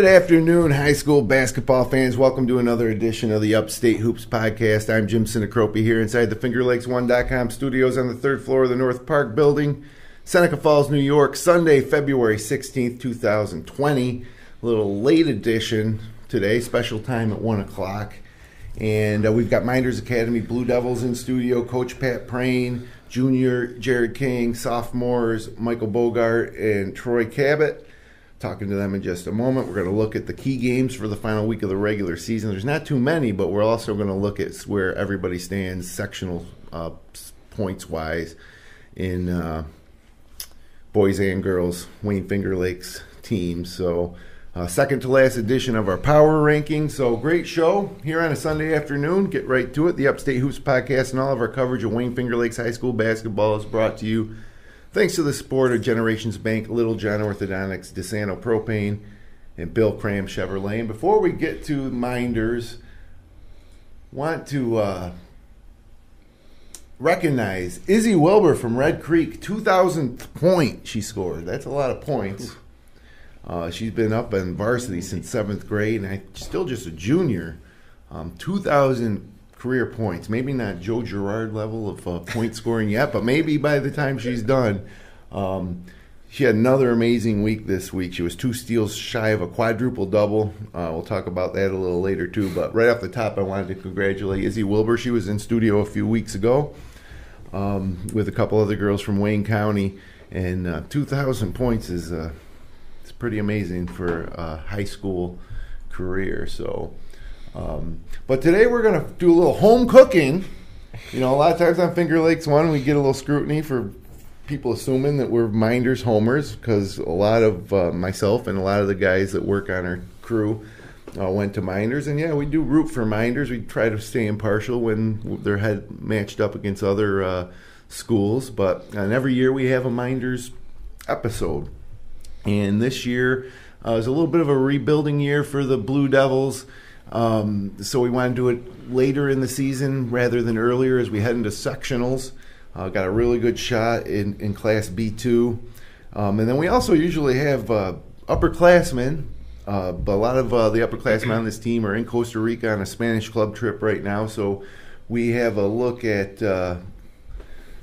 Good afternoon, high school basketball fans. Welcome to another edition of the Upstate Hoops Podcast. I'm Jim Sinacropi here inside the Finger FingerLakes1.com studios on the third floor of the North Park building, Seneca Falls, New York, Sunday, February 16th, 2020. A little late edition today, special time at 1 o'clock. And uh, we've got Mynderse Academy Blue Devils in studio, Coach Pat Prayne, Junior Jared King, sophomores Michael Bogart and Troy Kabat talking to them in just a moment. We're going to look at the key games for the final week of the regular season. There's not too many, but we're also going to look at where everybody stands sectional uh, points wise in uh, boys and girls Wayne Finger Lakes teams. So. Uh, second to last edition of our power ranking. So great show here on a Sunday afternoon. Get right to it. The Upstate Hoops podcast and all of our coverage of Wayne Finger Lakes High School basketball is brought to you Thanks to the support of Generations Bank, Little John Orthodontics, DeSanto Propane, and Bill Cram Chevrolet. And before we get to Mynderse, want to uh, recognize Izzy Wilbur from Red Creek, 2,000th point she scored. That's a lot of points. Uh, she's been up in varsity since seventh grade, and I, still just a junior. Um, 2,000 career points. Maybe not Joe Girard level of uh, point scoring yet, but maybe by the time she's done. Um, she had another amazing week this week. She was two steals shy of a quadruple double. Uh, we'll talk about that a little later too. But right off the top, I wanted to congratulate Izzy Wilbur. She was in studio a few weeks ago um, with a couple other girls from Wayne County, and uh, 2,000 points is uh, it's pretty amazing for a high school career. So. Um, but today we're going to do a little home cooking. You know, a lot of times on Finger Lakes One, we get a little scrutiny for people assuming that we're Mynderse homers because a lot of uh, myself and a lot of the guys that work on our crew uh, went to Mynderse. And yeah, we do root for Mynderse. We try to stay impartial when they're head matched up against other uh, schools. But and every year we have a Mynderse episode. And this year uh, is a little bit of a rebuilding year for the Blue Devils. Um, so we want to do it later in the season rather than earlier as we head into sectionals. Uh, got a really good shot in, in Class B2. Um, and then we also usually have uh, upperclassmen. Uh, but a lot of uh, the upperclassmen on this team are in Costa Rica on a Spanish club trip right now. So we have a look at uh,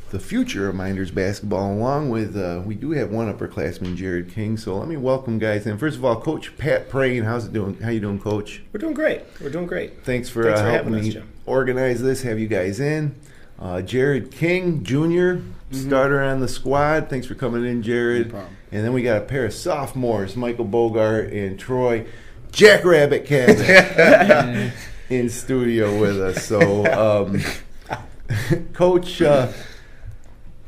the future of Mynderse basketball, along with uh, we do have one upperclassman, Jared King. So let me welcome guys in. First of all, Coach Pat Prayne, how's it doing? How you doing, Coach? We're doing great. We're doing great. Thanks for, Thanks uh, for helping having me us, Jim. organize this. Have you guys in? Uh, Jared King Jr. Mm-hmm. starter on the squad. Thanks for coming in, Jared. No and then we got a pair of sophomores, Michael Bogart and Troy Jackrabbit Kabat, in studio with us. So, um, Coach. Uh,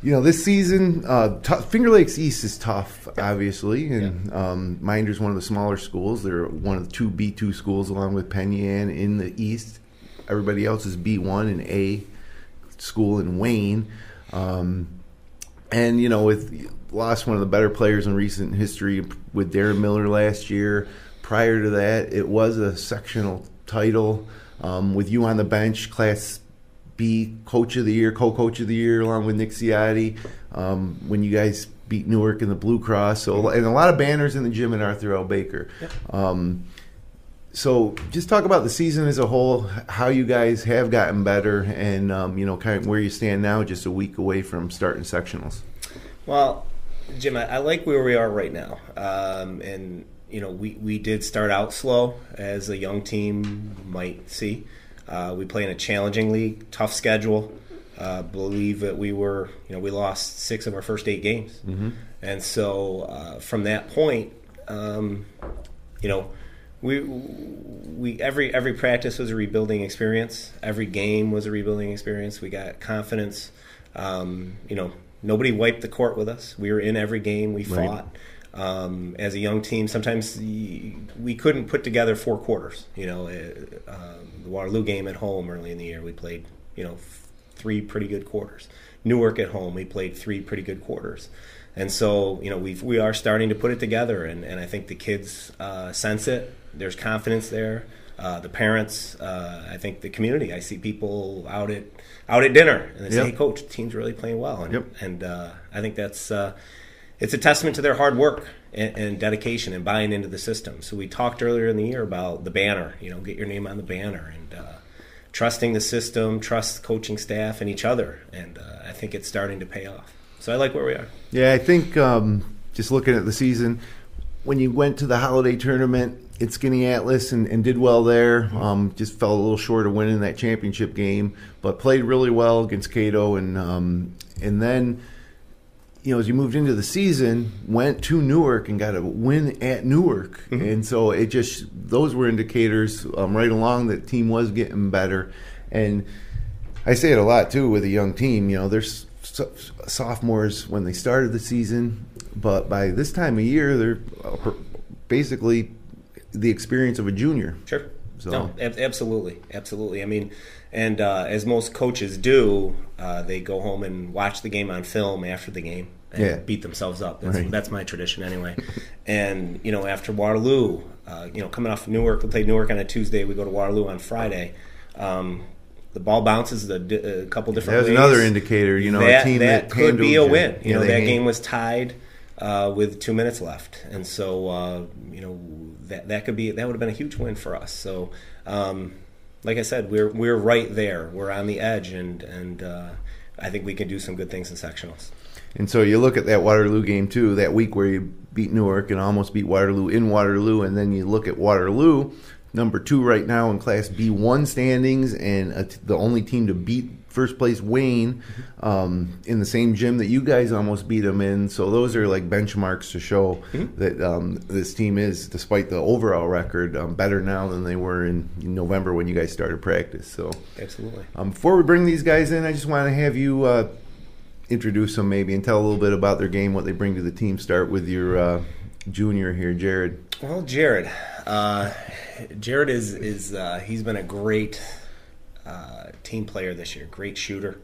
you know, this season, uh, t- Finger Lakes East is tough, obviously, and um, Minder's one of the smaller schools. They're one of the two B two schools, along with Penn Yan in the East. Everybody else is B one and A school in Wayne. Um, and you know, with lost one of the better players in recent history with Darren Miller last year. Prior to that, it was a sectional title um, with you on the bench, Class B Coach of the Year, Co-Coach of the Year, along with Nick Ciotti. Um, when you guys beat Newark in the Blue Cross, so and a lot of banners in the gym at Arthur L. Baker. Um, so just talk about the season as a whole, how you guys have gotten better, and um, you know, kind of where you stand now, just a week away from starting sectionals. Well, Jim, I, I like where we are right now, um, and you know, we we did start out slow as a young team might see. Uh, we play in a challenging league, tough schedule. Uh, believe that we were, you know, we lost six of our first eight games, and so uh, from that point, um, you know, we we every every practice was a rebuilding experience. Every game was a rebuilding experience. We got confidence. Um, you know, nobody wiped the court with us. We were in every game. We Right. fought. Um, as a young team, sometimes we couldn't put together four quarters. You know, uh, the Waterloo game at home early in the year, we played you know f- three pretty good quarters. Newark at home. We played three pretty good quarters. And so, you know, we we are starting to put it together, and, and I think the kids uh, sense it. There's confidence there. Uh, the parents, uh, I think the community. I see people out at out at dinner, and they say, "Hey, coach, the team's really playing well." And, Yep. and uh, I think that's uh, it's a testament to their hard work and, and dedication and buying into the system. So we talked earlier in the year about the banner. You know, get your name on the banner and uh, trusting the system, trust coaching staff and each other. And uh, I think it's starting to pay off. So I like where we are. Yeah, I think um, just looking at the season, when you went to the holiday tournament at Skaneateles and, and did well there, um, just fell a little short of winning that championship game, but played really well against Cato, and um, and then. You know, as you moved into the season, went to Newark and got a win at Newark, and so it just those were indicators um, right along that team was getting better, and I say it a lot too with a young team. You know, there's so- sophomores when they started the season, but by this time of year, they're uh, basically the experience of a junior. Sure. So- No, ab- absolutely, absolutely. I mean, and uh, as most coaches do, uh, they go home and watch the game on film after the game and Yeah. beat themselves up. That's, Right. that's my tradition anyway. and you know, after Waterloo, uh, you know, coming off Newark, we played Newark on a Tuesday. We go to Waterloo on Friday. Um, the ball bounces a, a couple different. That was ways. another indicator, you know, a that, team that that could be a you. win. You know, that game was tied uh, with two minutes left, and so uh, you know that that could be that would have been a huge win for us. So, um, like I said, we're we're right there. We're on the edge, and and uh, I think we can do some good things in sectionals. And so you look at that Waterloo game too, that week where you beat Newark and almost beat Waterloo in Waterloo, and then you look at Waterloo, number two right now in Class B1 standings, and the only team to beat first place Wayne um, in the same gym that you guys almost beat them in. So those are like benchmarks to show that um, this team is, despite the overall record, um, better now than they were in, in November when you guys started practice. So. Absolutely. Um, before we bring these guys in, I just want to have you uh, introduce them maybe and tell a little bit about their game, what they bring to the team. Start with your uh, junior here, Jared. Well, Jared, uh, Jared is is uh, he's been a great uh, team player this year. Great shooter.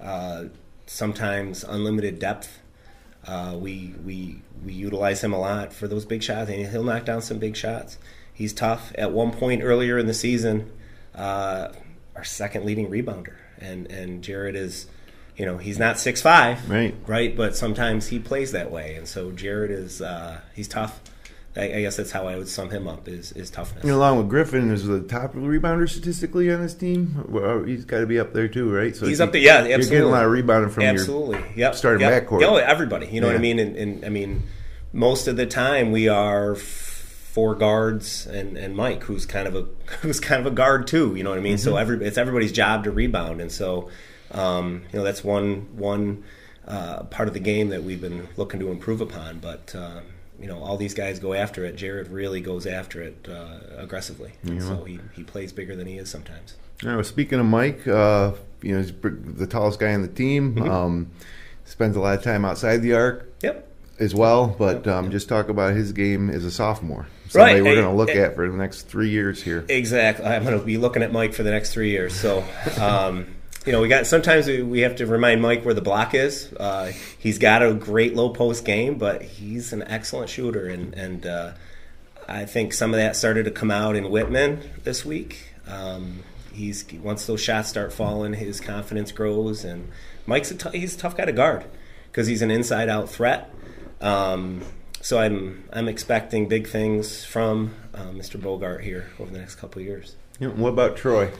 Uh, sometimes unlimited depth. Uh, we we we utilize him a lot for those big shots, and he'll knock down some big shots. He's tough. At one point earlier in the season, uh, our second leading rebounder, and and Jared is, you know, he's not six five, Right. right, but sometimes he plays that way, and so Jared is uh, he's tough. I, I guess that's how I would sum him up is is toughness. And along with Griffin, is the top rebounder statistically on this team. Well, he's got to be up there too, right? So He's up there, yeah, absolutely. You're getting a lot of rebounding from Absolutely. Yep. starting yep. backcourt. Oh, everybody. You know what I mean? And, and I mean, most of the time we are four guards and, and Mike, who's kind of a who's kind of a guard too. You know what I mean? So Mm-hmm. every it's everybody's job to rebound, and so um, you know that's one one uh, part of the game that we've been looking to improve upon. But um, you know, all these guys go after it. Jared really goes after it uh, aggressively, and so he, he plays bigger than he is sometimes. Well, speaking of Mike, uh, you know, he's the tallest guy on the team. Mm-hmm. Um, spends a lot of time outside the arc Yep. as well, but um, just talk about his game as a sophomore. Somebody Right, we're going to look at for the next three years here. Exactly. I'm going to be looking at Mike for the next three years. So, um, you know, we got sometimes we, we have to remind Mike where the block is. Uh, he's got a great low post game, but he's an excellent shooter, and and uh, I think some of that started to come out in Whitman this week. Um, he's once those shots start falling, his confidence grows, and Mike's a t- he's a tough guy to guard because he's an inside out threat. Um, so I'm I'm expecting big things from uh, Mr. Bogart here over the next couple of years. Know, what about Troy?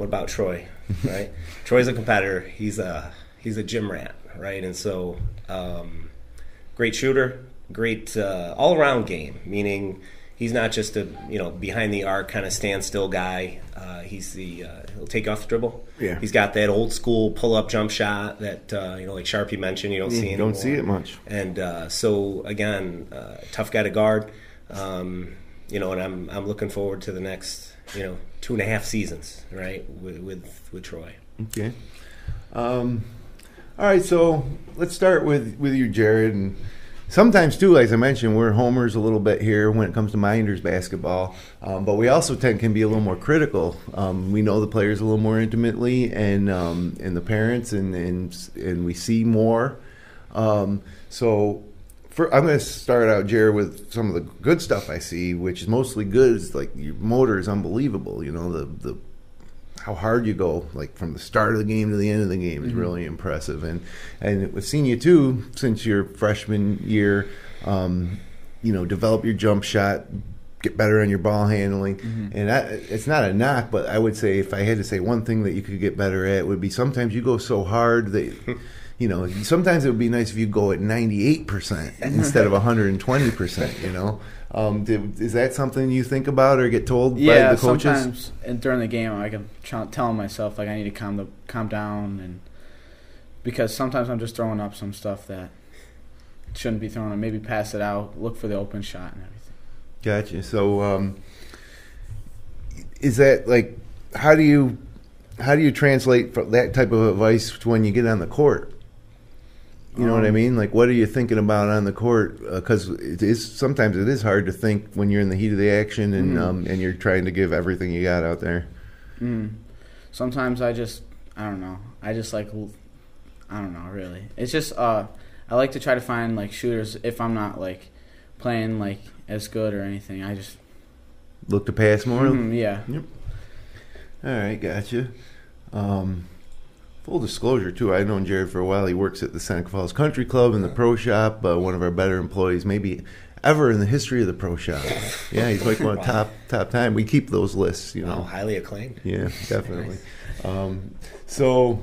What about Troy? Right, Troy's a competitor. He's a he's a gym rat, right? And so, um, great shooter, great uh, all around game. Meaning, he's not just a you know behind the arc kind of standstill guy. Uh, he's the uh, he'll take off the dribble. Yeah. he's got that old school pull up jump shot that uh, you know like Sharpie mentioned. You don't see You don't see it much. And uh, so again, uh, tough guy to guard. Um, you know, and I'm I'm looking forward to the next you know two and a half seasons, right, with with, with Troy. Okay. Um, all right, so let's start with with you, Jared, and sometimes too, as I mentioned, we're homers a little bit here when it comes to Mynderse basketball, um, but we also tend can be a little more critical. Um, we know the players a little more intimately, and um, and the parents, and and and we see more. Um, so. For, I'm going to start out, Jared, with some of the good stuff I see, which is mostly good. Is like your motor is unbelievable. You know the the how hard you go, like from the start of the game to the end of the game, is really impressive. And and with senior too, since your freshman year, um, you know, develop your jump shot, get better on your ball handling. And I, it's not a knock, but I would say if I had to say one thing that you could get better at, would be sometimes you go so hard that. You know, sometimes it would be nice if you go at ninety eight percent instead of one hundred and twenty percent. You know, um, did, is that something you think about or get told Yeah, by the coaches? sometimes and during the game, I can tell myself like I need to calm the calm down, and because sometimes I'm just throwing up some stuff that shouldn't be thrown. And maybe pass it out, look for the open shot and everything. Gotcha. So, um, is that like how do you how do you translate that type of advice to when you get on the court? You know what I Um, mean? Like, what are you thinking about on the court? Because it is sometimes it is hard to think when you're in the heat of the action and Mhm. um, and you're trying to give everything you got out there. Mm. Sometimes I just I don't know. I just like I don't know really. It's just uh I like to try to find like shooters if I'm not like playing like as good or anything. I just Look to pass more. Mhm, yeah. Yep. All right, gotcha. Um, full disclosure, too, I've known Jared for a while. He works at the Seneca Falls Country Club in the pro shop. Uh, one of our better employees, maybe ever in the history of the pro shop. Yeah, he's like one of top top time. We keep those lists, you Oh, know. highly acclaimed. Yeah, definitely. Um, so,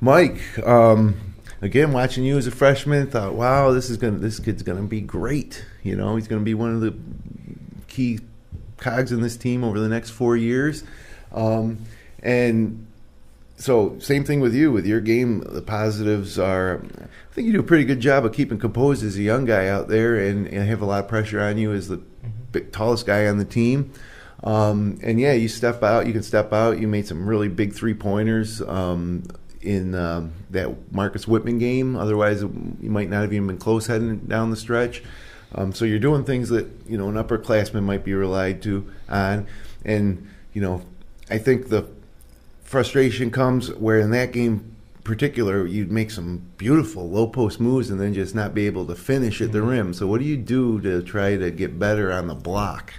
Mike, um, again, watching you as a freshman, thought, wow, this is gonna, this kid's gonna be great. You know, he's gonna be one of the key cogs in this team over the next four years. Um, and so, same thing with you. With your game, the positives are. I think you do a pretty good job of keeping composed as a young guy out there, and, and have a lot of pressure on you as the big, tallest guy on the team. Um, and yeah, you step out. You can step out. You made some really big three pointers um, in um, that Marcus Whitman game. Otherwise, you might not have even been close heading down the stretch. Um, so you're doing things that you know an upperclassman might be relied to on, and you know, I think the frustration comes where in that game particular you'd make some beautiful low post moves and then just not be able to finish at the rim. So what do you do to try to get better on the block?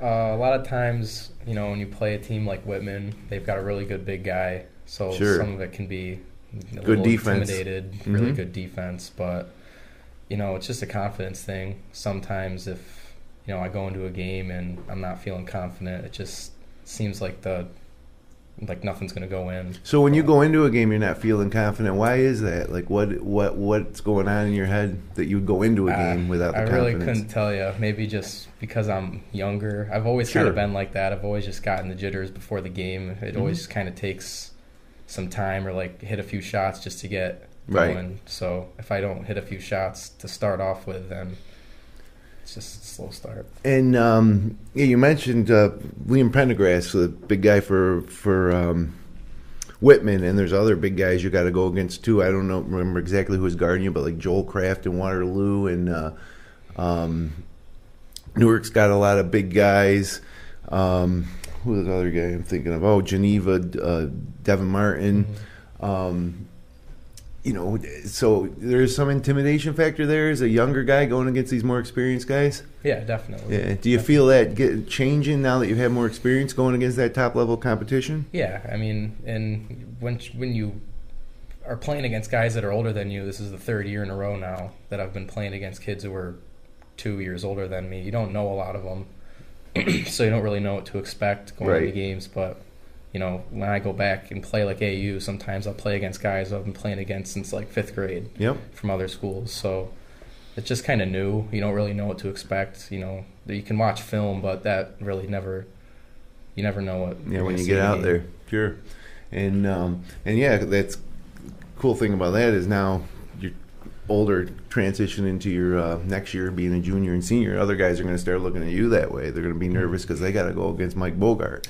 Uh, a lot of times, you know, when you play a team like Whitman, they've got a really good big guy, so Sure. some of it can be a Good little defense. intimidated, really Mhm. good defense. But you know, it's just a confidence thing. Sometimes, if you know, I go into a game and I'm not feeling confident, it just seems like the like nothing's gonna go in. So when you go into a game you're not feeling confident, why is that? Like what what what's going on in your head that you would go into a Uh, game without the I really couldn't tell you. Maybe just because I'm younger. I've always kind of been like that. I've always just gotten the jitters before the game. It Mhm. always kind of takes some time or like hit a few shots just to get Right. going. So if I don't hit a few shots to start off with, then it's just a slow start. And um, yeah, you mentioned uh, Liam Pendergrass, the big guy for for um, Whitman, and there's other big guys you got to go against too. I don't know, remember exactly who was guarding you, but like Joel Kraft and Waterloo, and uh, um, Newark's got a lot of big guys. Um, who was the other guy I'm thinking of? Oh, Geneva, uh, Devin Martin. Um, you know, so there's some intimidation factor there as a younger guy going against these more experienced guys. Yeah, definitely. Yeah. Do you feel that get changing now that you have more experience going against that top level competition? Yeah, I mean, and when when you are playing against guys that are older than you, this is the third year in a row now that I've been playing against kids who are two years older than me. You don't know a lot of them, so you don't really know what to expect going Right. into games. But you know, when I go back and play like AU, sometimes I'll play against guys I've been playing against since like fifth grade Yep. from other schools. So it's just kind of new. You don't really know what to expect. You know, you can watch film, but that really never. You never know what. Yeah, when you get out game. there, sure. And um, and yeah, that's cool thing about that is now you're older, transition into your uh, next year being a junior and senior. Other guys are going to start looking at you that way. They're going to be nervous because they got to go against Mike Bogart.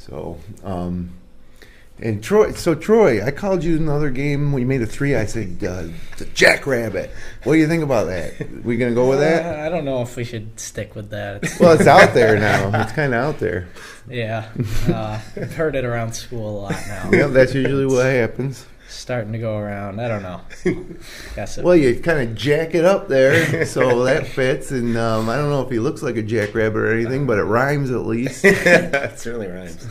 So, um, And Troy, so Troy, I called you another game. We made a three. I said, uh, the Jackrabbit. What do you think about that? We gonna go with that? Uh, I don't know if we should stick with that. It's- Well, it's out there now. It's kind of out there. yeah, uh, I've heard it around school a lot now. Yeah, that's usually what happens. Starting to go around. I don't know. Guess it, Well, you kind of jack it up there, so that fits. And um, I don't know if he looks like a jackrabbit or anything, but it rhymes at least. it certainly rhymes.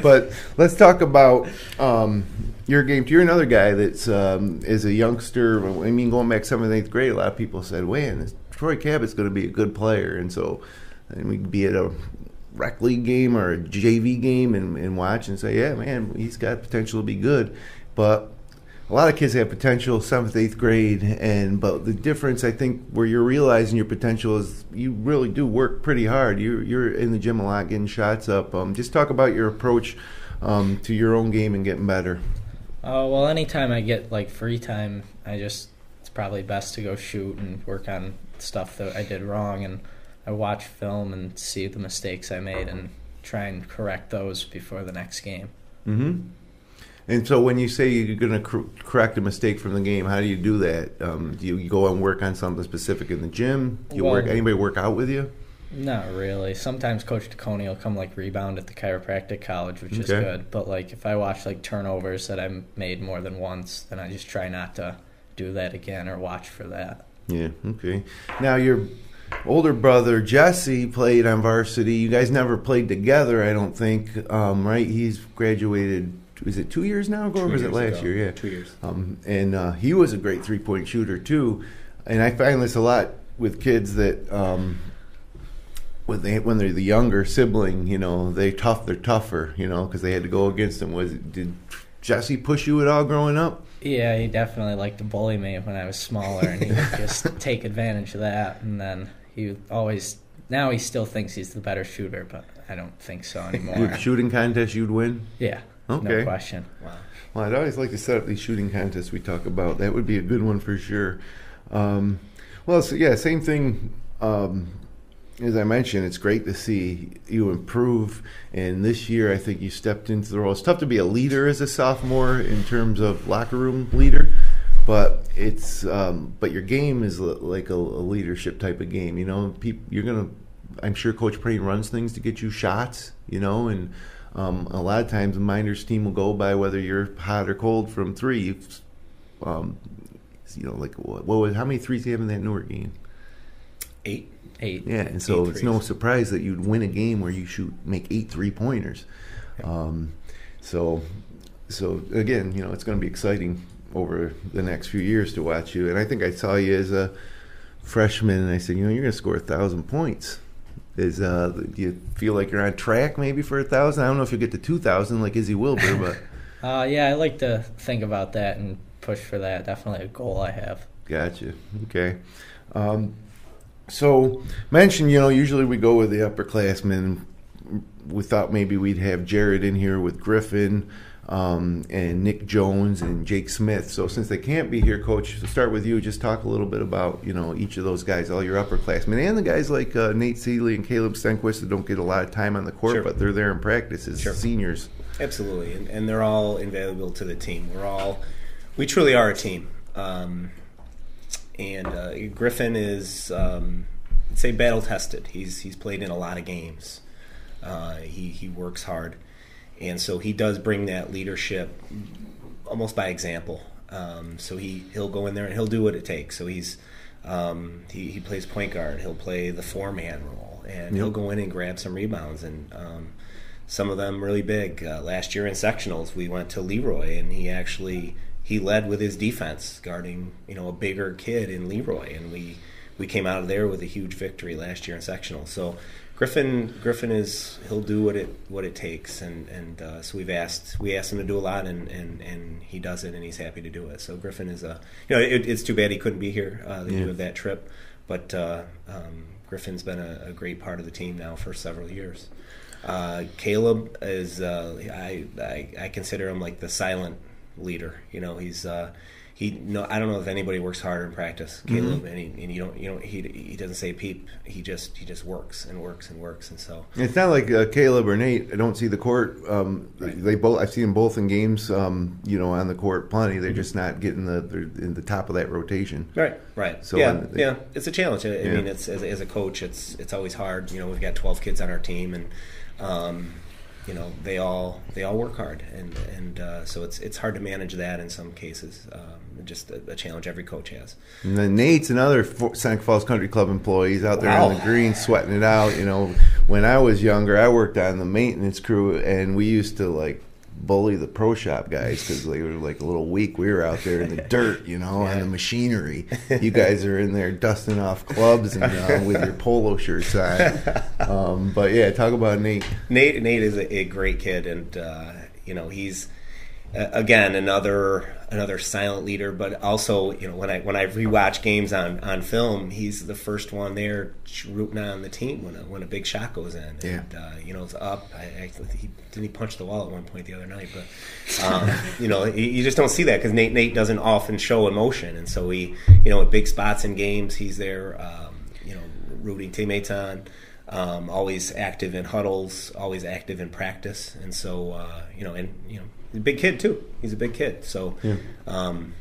but let's talk about um, your game. You're another guy that's um, is a youngster. I mean, going back seventh, eighth grade, a lot of people said, "Man, this Troy Kabat's going to be a good player," and so and we'd be at a rec league game or a JV game and, and watch and say, "Yeah, man, he's got potential to be good," but a lot of kids have potential seventh, eighth grade, and but the difference I think where you're realizing your potential is you really do work pretty hard. You're you're in the gym a lot, getting shots up. Um, just talk about your approach um, to your own game and getting better. Uh, well, anytime I get like free time, I just it's probably best to go shoot and work on stuff that I did wrong, and I watch film and see the mistakes I made and try and correct those before the next game. Mm-hmm. And so when you say you're going to cor- correct a mistake from the game, how do you do that? Um, do you go and work on something specific in the gym? Do you work? Anybody work out with you? Not really. Sometimes Coach DeConey will come like rebound at the chiropractic college, which is good. But like if I watch like turnovers that I made more than once, then I just try not to do that again or watch for that. Yeah. Okay. Now your older brother Jesse played on varsity. You guys never played together, I don't think. Um, right? He's graduated. Is it two years now ago, or was it last ago. year? Yeah, Two years. Um, and uh, he was a great three point shooter too. And I find this a lot with kids that um, when they when they're the younger sibling, you know, they tough. They're tougher, you know, because they had to go against him. Was did Jesse push you at all growing up? Yeah, he definitely liked to bully me when I was smaller, and he would just take advantage of that. And then he always now he still thinks he's the better shooter, but I don't think so anymore. Shooting contest, you'd win. yeah, Okay. no question. Wow. Well, I'd always like to set up these shooting contests we talk about. That would be a good one for sure. Um, well, so yeah, same thing. Um, as I mentioned, it's great to see you improve. And this year, I think you stepped into the role. It's tough to be a leader as a sophomore in terms of locker room leader, but it's um, but your game is like a, a leadership type of game. You know, Peop you're gonna. I'm sure Coach Prayne runs things to get you shots. You know, and um, a lot of times the Mynderse team will go by whether you're hot or cold from three. Um, you know, like what, what was how many threes do you have in that Newark game? Eight. Eight. Yeah, and so Eight it's no surprise that you'd win a game where you shoot make eight three pointers. Um, so, so again, you know, it's going to be exciting over the next few years to watch you. And I think I saw you as a freshman, and I said, you know, you're going to score a thousand points. Is uh, do you feel like you're on track maybe for a thousand? I don't know if you'll get to two thousand like Izzy Wilbur, but Uh, yeah, I like to think about that and push for that. Definitely a goal I have. Gotcha. Okay. Um, so, mention, you know, usually we go with the upperclassmen. We thought maybe we'd have Jared in here with Griffin um, and Nick Jones and Jake Smith. So, since they can't be here, Coach, to start with you, just talk a little bit about, you know, each of those guys, all your upperclassmen, and the guys like uh, Nate Seeley and Caleb Stenquist that don't get a lot of time on the court, Sure. but they're there in practice as Sure. seniors. Absolutely, and, and they're all invaluable to the team. We're all, we truly are a team. Um, and uh, Griffin is, um, I'd say, battle tested. He's he's played in a lot of games. Uh, he he works hard, and so he does bring that leadership almost by example. Um, so he he'll go in there and he'll do what it takes. So he's um, he he plays point guard. He'll play the four man role, and he'll go in and grab some rebounds and. Um, some of them really big. Uh, last year in sectionals, we went to Leroy, and he actually he led with his defense, guarding you know a bigger kid in Leroy, and we we came out of there with a huge victory last year in sectionals. So Griffin Griffin is he'll do what it what it takes, and and uh, so we've asked we asked him to do a lot, and, and and he does it, and he's happy to do it. So Griffin is a you know it, it's too bad he couldn't be here. Uh, they Yeah. have that trip, but uh, um, Griffin's been a, a great part of the team now for several years. Uh, Caleb is uh, I, I I consider him like the silent leader. You know, he's uh, he no, I don't know if anybody works harder in practice, Caleb, and, he, and you don't, you know, he he doesn't say peep. He just he just works and works and works, and so It's not like uh, Caleb or Nate. I don't see the court. Um, They both. I've seen them both in games. Um, you know, on the court plenty. They're just not getting the. They're in the top of that rotation. right, right, So, yeah, they- yeah, it's a challenge. I, I Yeah. mean, it's as, as a coach, it's it's always hard. You know, we've got twelve kids on our team, and um, you know they all they all work hard, and and uh, so it's it's hard to manage that in some cases. Um, just a, a challenge every coach has. And then Nate's and other Seneca Falls Country Club employees out there Wow. on the green sweating it out. You know, when I was younger, I worked on the maintenance crew, and we used to like bully the pro shop guys because they were like a little weak. We were out there in the dirt, you know, on the machinery. You guys are in there dusting off clubs and uh, with your polo shirts on. Um, but yeah, talk about Nate. Nate Nate is a, a great kid, and uh, you know he's again another another silent leader. But also, you know when I when I rewatch games on, on film, he's the first one there rooting on the team when a, when a big shot goes in. Yeah. And, uh, you know it's up. I, I he didn't he punch the wall at one point the other night, but um, you know you, you just don't see that because Nate Nate doesn't often show emotion, and so he you know at big spots in games he's there. Um, you know rooting teammates on um, always active in huddles, always active in practice, and so uh, you know, and you know, he's a big kid too. He's a big kid, so yeah, um,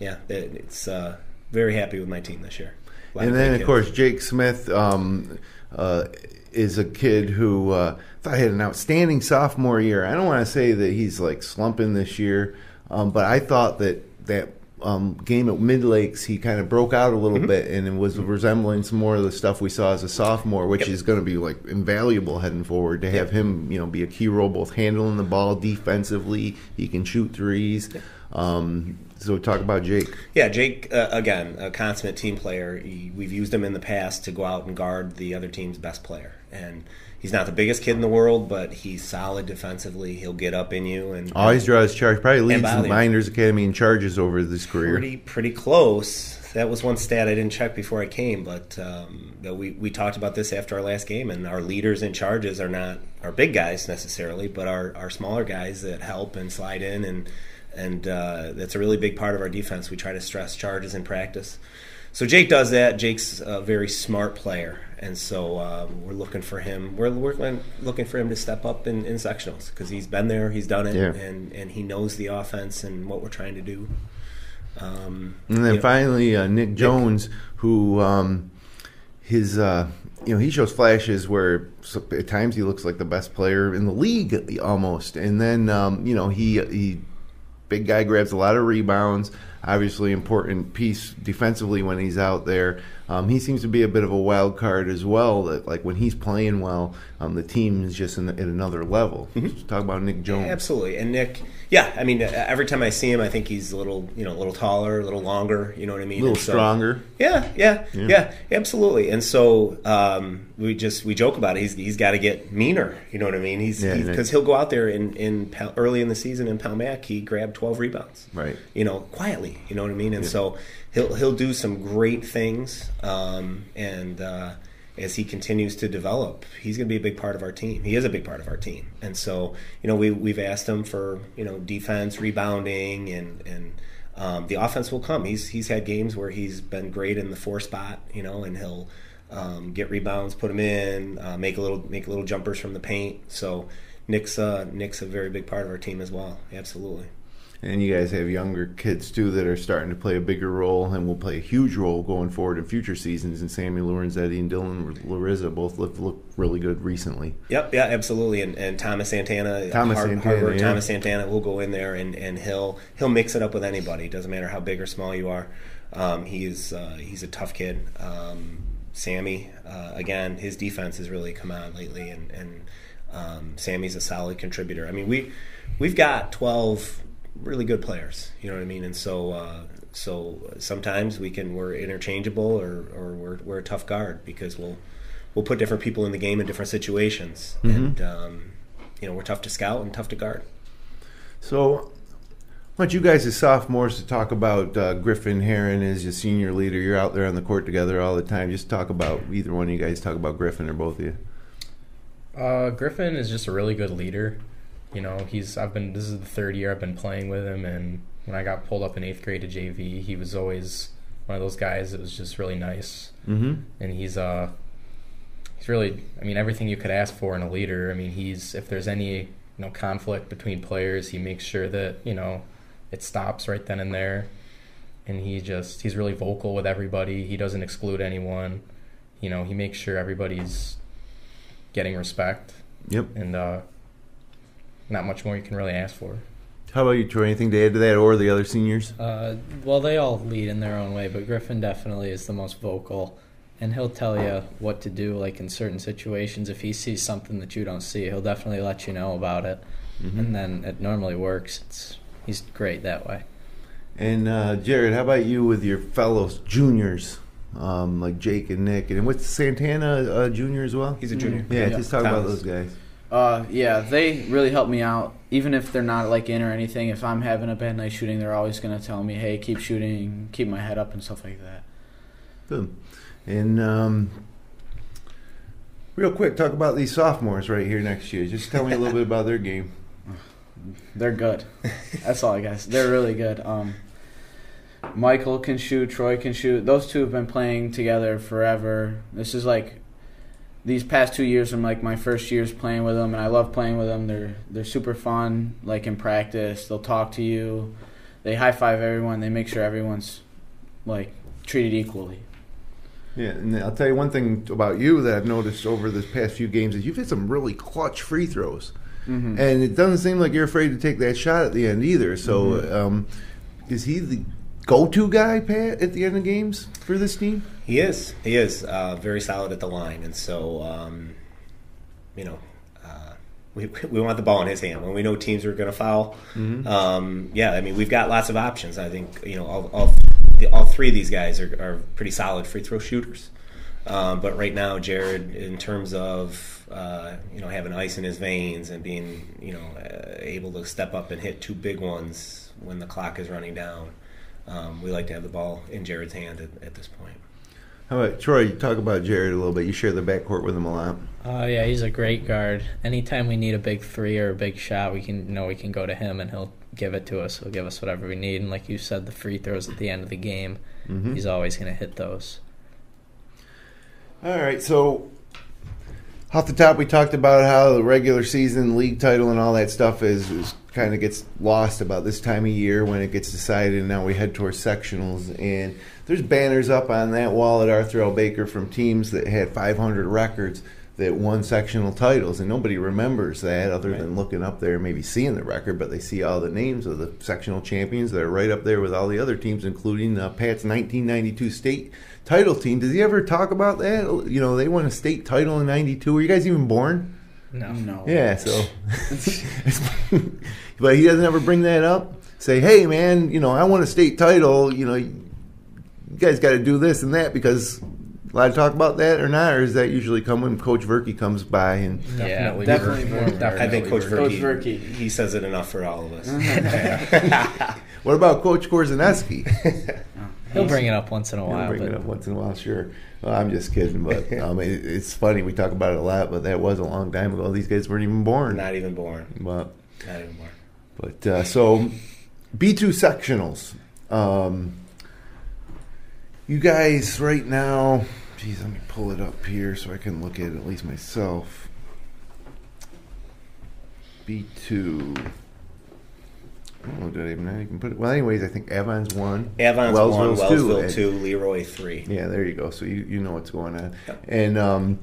yeah it, it's uh, very happy with my team this year. And then, of kids. course, Jake Smith um, uh, is a kid who uh, thought he had an outstanding sophomore year. I don't want to say that he's like slumping this year, um, but I thought that that um, game at Mid Lakes he kind of broke out a little Mm-hmm. bit and it was resembling some more of the stuff we saw as a sophomore, which Yep. is going to be like invaluable heading forward to have him, you know, be a key role both handling the ball defensively. He can shoot threes. Um, so talk about Jake. Yeah, Jake uh, again, a consummate team player. He, we've used him in the past to go out and guard the other team's best player, and he's not the biggest kid in the world, but he's solid defensively. He'll get up in you and Always draws charge. Probably leads the. Mynderse Academy in charges over this career. pretty pretty close. That was one stat I didn't check before I came, but um, we we talked about this after our last game, and our leaders in charges are not our big guys necessarily, but our our smaller guys that help and slide in, and and uh, that's a really big part of our defense. We try to stress charges in practice. So Jake does that. Jake's a very smart player, and so um, we're looking for him. We're, we're looking for him to step up in, in sectionals because he's been there, he's done it, Yeah. and and he knows the offense and what we're trying to do. Um, And then finally, uh, Nick Jones, who um, his uh, you know he shows flashes where at times he looks like the best player in the league almost, and then um, you know he he big guy grabs a lot of rebounds. Obviously, important piece defensively when he's out there. Um, he seems to be a bit of a wild card as well. That like when he's playing well, um, the team is just in, at another level. Talk about Nick Jones. Absolutely, and Nick, yeah, I mean, uh, every time I see him, I think he's a little, you know, a little taller, a little longer. You know what I mean? A little so- stronger. Yeah, yeah, Yeah. yeah, absolutely. And so um, we just we joke about it. He's he's got to get meaner. You know what I mean? He's because yeah. he'll go out there in in Pal- early in the season in Palmac, he grabbed twelve rebounds. Right. You know, quietly. You know what I mean? And so he'll he'll do some great things. Um, and uh, as he continues to develop, he's going to be a big part of our team. He is a big part of our team. And so you know we we've asked him for you know defense, rebounding, and and um, the offense will come. He's he's had games where he's been great in the four spot, you know, and he'll um, get rebounds, put them in, uh, make a little make little jumpers from the paint. So Nick's uh, Nick's a very big part of our team as well. Absolutely. And you guys have younger kids too that are starting to play a bigger role and will play a huge role going forward in future seasons. And Sammy Lorenzetti and Dylan Larizza both look, look really good recently. Yep, yeah, absolutely. And, and Thomas Santana, Thomas hard, Santana, hard work, yeah. Thomas Santana will go in there and, and he'll he'll mix it up with anybody. It doesn't matter how big or small you are. Um, he's uh, he's a tough kid. Um, Sammy, uh, again, his defense has really come on lately, and, and um, Sammy's a solid contributor. I mean, we we've got twelve really good players. You know what I mean? And so uh, so sometimes we can we're interchangeable or, or we're we're a tough guard because we'll we'll put different people in the game in different situations, and um, you know we're tough to scout and tough to guard. So, I want you guys as sophomores to talk about uh, Griffin Heron as your senior leader. You're out there on the court together all the time. Just talk about either one of you guys. Talk about Griffin or both of you. Uh, Griffin is just a really good leader. You know, he's I've been this is the third year I've been playing with him, and when I got pulled up in eighth grade to JV, he was always one of those guys that was just really nice, Mm-hmm. and he's uh he's really I mean everything you could ask for in a leader. I mean he's if there's any you know conflict between players, he makes sure that you know it stops right then and there, and he just he's really vocal with everybody. He doesn't exclude anyone. You know he makes sure everybody's getting respect, Yep. and uh, not much more you can really ask for. How about you, Troy? Anything to add to that, or the other seniors? Uh, well, they all lead in their own way, but Griffin definitely is the most vocal, and he'll tell you what to do. Like in certain situations, if he sees something that you don't see, he'll definitely let you know about it, Mm-hmm. and then it normally works. It's he's great that way. And uh, Jared, how about you with your fellows juniors, um, like Jake and Nick, and what's Santana uh, Junior as well? He's a junior. Yeah, Yeah. just talk about those guys. Uh, yeah, they really help me out. Even if they're not like in or anything, if I'm having a bad night shooting, they're always gonna tell me, "Hey, keep shooting, keep my head up," and stuff like that. Good. And um, real quick, talk about these sophomores right here next year. Just tell me a little bit about their game. They're good. That's all I got. They're really good. Um, Michael can shoot. Troy can shoot. Those two have been playing together forever. This is like these past two years. I'm like my first years playing with them, and I love playing with them. They're they're super fun. Like in practice, they'll talk to you. They high five everyone. They make sure everyone's like treated equally. Yeah, and I'll tell you one thing about you that I've noticed over this past few games is you've hit some really clutch free throws, Mm-hmm. and it doesn't seem like you're afraid to take that shot at the end either. So, Mhm. um, is he the go-to guy, Pat, at the end of games for this team? He is. He is uh, very solid at the line, and so um, you know, uh, we we want the ball in his hand when we know teams are going to foul. Um, yeah, I mean we've got lots of options. I think you know all all, the, all three of these guys are, are pretty solid free throw shooters. Um, but right now, Jared, in terms of uh, you know having ice in his veins and being you know uh, able to step up and hit two big ones when the clock is running down, um, we like to have the ball in Jared's hand at, at this point. How about Troy? You talk about Jared a little bit. You share the backcourt with him a lot. Oh yeah, he's a great guard. Anytime we need a big three or a big shot, we can you know we can go to him and he'll give it to us. He'll give us whatever we need. And like you said, the free throws at the end of the game, Mhm. he's always going to hit those. All right, so off the top, we talked about how the regular season league title and all that stuff is, is kind of gets lost about this time of year when it gets decided, and now we head towards sectionals. And there's banners up on that wall at Arthur L. Baker from teams that had 500 records that won sectional titles, and nobody remembers that other Right. than looking up there, maybe seeing the record, but they see all the names of the sectional champions that are right up there with all the other teams, including uh, Pat's 1992 state title team. Does he ever talk about that? You know, they won a state title in '92. Were you guys even born? No. No. Yeah, so. but he doesn't ever bring that up. Say, hey, man, you know, I want a state title. You know, you guys got to do this and that because a lot of talk about that or not, or does that usually come when Coach Verkey comes by and Definitely. definitely we're- Verkey. we're definitely I think Coach Verkey. Coach Verkey, Verkey. he says it enough for all of us. what about Coach Korzaneski? He'll bring it up once in a I'll while, bring but it up once in a while, sure. Well, I'm just kidding, but um, it, it's funny. We talk about it a lot, but that was a long time ago. These guys weren't even born. Not even born. But Not even born. But uh, so B2 sectionals. Um, you guys right now, geez, let me pull it up here so I can look at it at least myself. B2. Oh, did I even, put it? Well, anyways, I think Avon's one. Avon's one, Wellsville's Wellsville and- two, Leroy three. yeah, there you go. So you, you know what's going on. Yep. And um,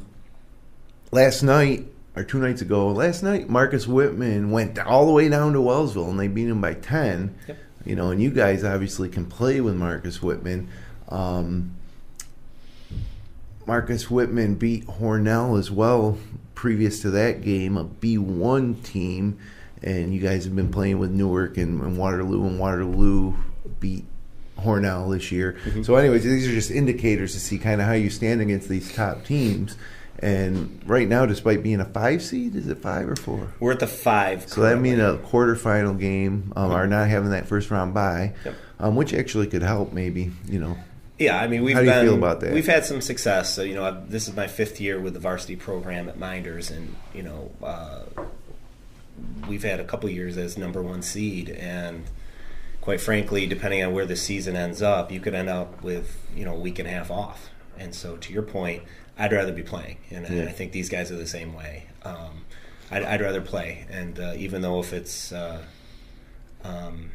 last night, or two nights ago, last night, Marcus Whitman went all the way down to Wellsville and they beat him by 10. Yep. You know, and you guys obviously can play with Marcus Whitman. Um, Marcus Whitman beat Hornell as well previous to that game, a B1 team. And you guys have been playing with Newark and, and Waterloo, and Waterloo beat Hornell this year. So, anyways, these are just indicators to see kind of how you stand against these top teams. And right now, despite being a five seed, is it five or four? We're at the five. So that means a quarterfinal game, um, are not having that first round bye, Yep. um, which actually could help maybe. You know, Yeah, I mean, we've How do you been, feel about that? We've had some success. So, you know, I've, this is my fifth year with the varsity program at Mynderse, and you know, uh, we've had a couple years as number one seed, and quite frankly, depending on where the season ends up, you could end up with you know a week and a half off. And so, to your point, I'd rather be playing, and, Yeah. I think these guys are the same way. Um, I'd, I'd rather play, and uh, even though if it's uh, um,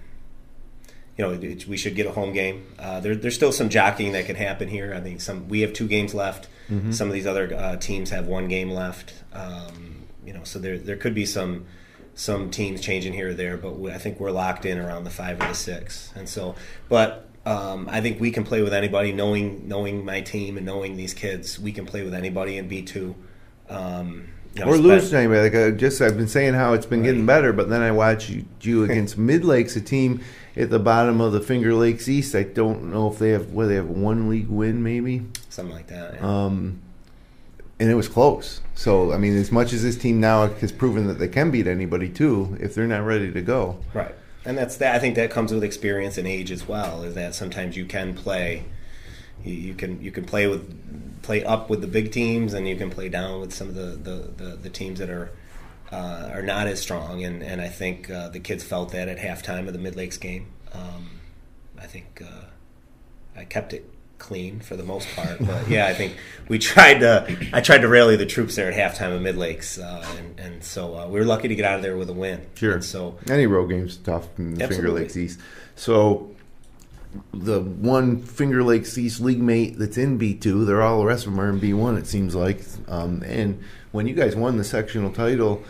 you know, it, we should get a home game. Uh, there, there's still some jockeying that can happen here. I think some we have two games left. Some of these other uh, teams have one game left. Um, you know, so there there could be some some teams changing here or there, but we, I think we're locked in around the five or the six. And so, but um, I think we can play with anybody. Knowing knowing my team and knowing these kids, we can play with anybody in B two. Um, you know, Or lose to anybody. Like I just, I've been saying how it's been getting better, but then I watch you, you against Mid Lakes, a team at the bottom of the Finger Lakes East. I don't know if they have, whether they have one league win, maybe. something like that. yeah. Um, and it was close. So, I mean, as much as this team now has proven that they can beat anybody too, if they're not ready to go. Right, and that's that. I think that comes with experience and age as well. Is that sometimes you can play, you, you can you can play with play up with the big teams, and you can play down with some of the the, the, the teams that are uh, are not as strong. And and I think uh, the kids felt that at halftime of the Mid Lakes game. Um, I think uh, I kept it clean for the most part, but yeah, I think we tried to. I tried to rally the troops there at halftime of Mid Lakes, uh, and and so uh, we were lucky to get out of there with a win. Sure. And so Any road game's tough in the Finger Lakes East. So the one Finger Lakes East league mate that's in B two, they're all the rest of them are in B one. It seems like. Um, and when you guys won the sectional title,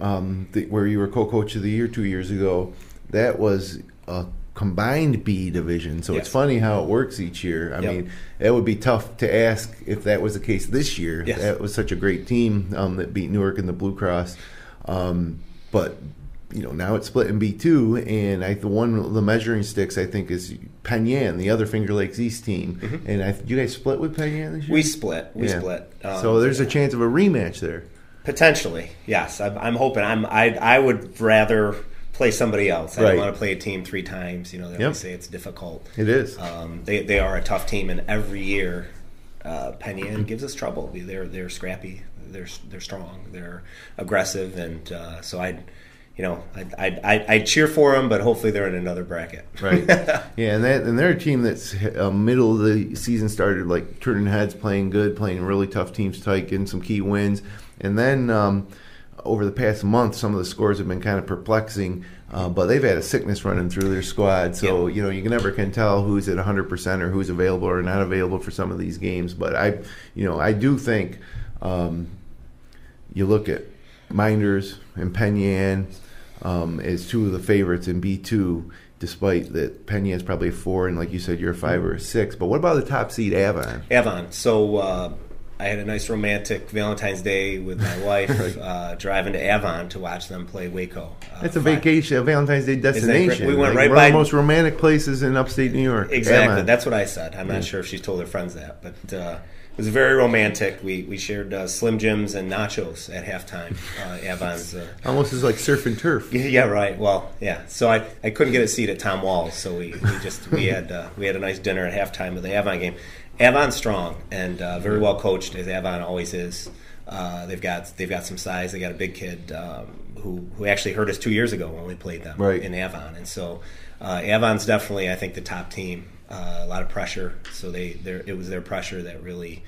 um, the, where you were co-coach of the year two years ago, that was a combined B division. So it's funny how it works each year. I Yep. mean, it would be tough to ask if that was the case this year. Yes. That was such a great team um, that beat Newark in the Blue Cross. Um, but you know now it's split in B two, and I the one the measuring sticks I think is Penn Yan, the other Finger Lakes East team. And I, you guys split with Penn Yan this year. Mm-hmm. we split. We Yeah. split. Um, so there's a chance of a rematch there. potentially. Yes, I'm, I'm hoping. I'm. I I would rather play somebody else. I Right. don't want to play a team three times. You know, they Yep. say it's difficult. It is. Um, they they are a tough team, and every year, uh, Penn Yan gives us trouble. They're they're scrappy. They're they're strong. They're aggressive, and uh, so I, you know, I I I I'd cheer for them, but hopefully they're in another bracket. Right. yeah, and that and they're a team that's uh, middle of the season started like turning heads, playing good, playing really tough teams tight, getting some key wins, and then um, over the past month, some of the scores have been kind of perplexing. Uh, but they've had a sickness running through their squad, so you know you never can tell who's at 100 percent or who's available or not available for some of these games. But I, you know, I do think um, you look at Mynderse and Penn Yan um, as two of the favorites in B two, despite that Penn Yan's probably a four, and like you said, you're a five or a six. But what about the top seed Avon? Avon. So uh, I had a nice romantic Valentine's Day with my wife, uh, driving to Avon to watch them play Waco. Uh, It's a fi- vacation, a Valentine's Day destination. We went Like, right one of by- the most romantic places in upstate New York. Exactly. Avon. That's what I said. I'm not sure if she's told her friends that, but uh, it was very romantic. We we shared uh, Slim Jims and nachos at halftime. Uh, Avon's. Uh, almost as like surf and turf. yeah, yeah, right. Well, yeah. So I, I couldn't get a seat at Tom Wahl's, so we, we just we had uh, we had a nice dinner at halftime of the Avon game. Avon's strong and uh, very well coached, as Avon always is. Uh, they've got they've got some size. They got a big kid um, who who actually hurt us two years ago when we played them Right. in Avon, and so uh, Avon's definitely I think the top team. Uh, a lot of pressure, so they it was their pressure that really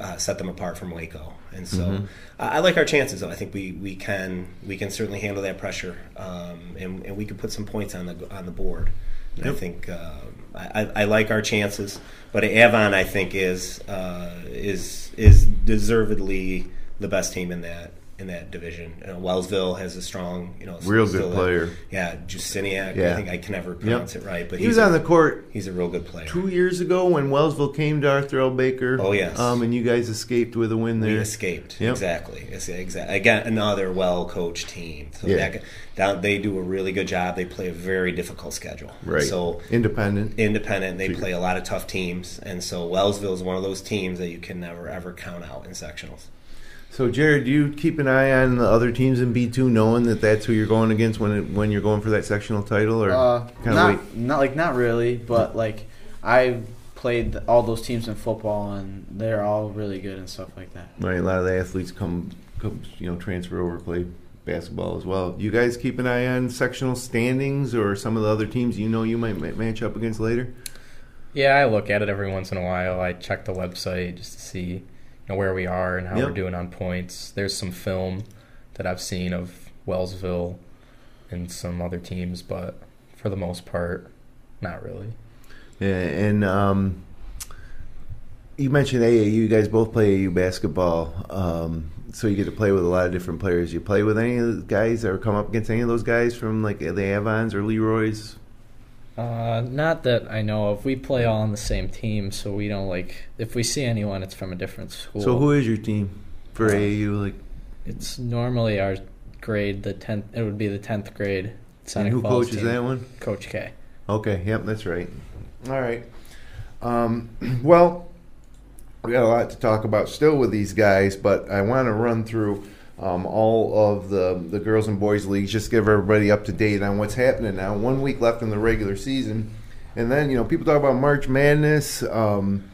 uh, set them apart from Waco, and so I, I like our chances. Though I think we, we can we can certainly handle that pressure, um, and, and we can put some points on the on the board. And I think uh, I, I- I like our chances, but Avon I think is uh, is is deservedly the best team in that in that division. You know, Wellsville has a strong, you know, Real good a- player. yeah, Justiniak. Yeah. I think I can never pronounce it right, but He he's was a, on the court he's a real good player. two years ago when Wellsville came to Arthur L. Baker. Oh, yes. Um, and you guys escaped with a win We there. escaped Yep. exactly. It's exa- Again, another well-coached team. So Yeah. that, down, they do a really good job. They play a very difficult schedule. Right. So Independent. independent, they play a lot of tough teams, and so Wellsville is one of those teams that you can never ever count out in sectionals. So, Jared, do you keep an eye on the other teams in B two, knowing that that's who you're going against when it, when you're going for that sectional title, or Uh, kind of not, wait? not like not really, but like I played all those teams in football, and they're all really good and stuff like that. Right, a lot of the athletes come, come you know, transfer over, play basketball as well. You guys keep an eye on sectional standings or some of the other teams you know you might match up against later? Yeah, I look at it every once in a while. I check the website just to see you know, where we are and how Yep. we're doing on points. There's some film that I've seen of Wellsville and some other teams, but for the most part, not really. Yeah, and um, you mentioned AAU. You guys both play AAU basketball, um, so you get to play with a lot of different players. You play with any of the guys or come up against any of those guys from like the Avons or Leroy's? Uh, not that I know of. We play all on the same team, so we don't like. If we see anyone, it's from a different school. So who is your team for Uh, AAU? Like, It's normally our grade. The tenth. It would be the tenth grade. and who Falls coaches team. that one? Coach K. Okay, yep, that's right. All right. Um, well, we got a lot to talk about still with these guys, but I want to run through um, all of the the girls and boys leagues, just give everybody up to date on what's happening now. One week left in the regular season, and then you know people talk about March Madness. Um,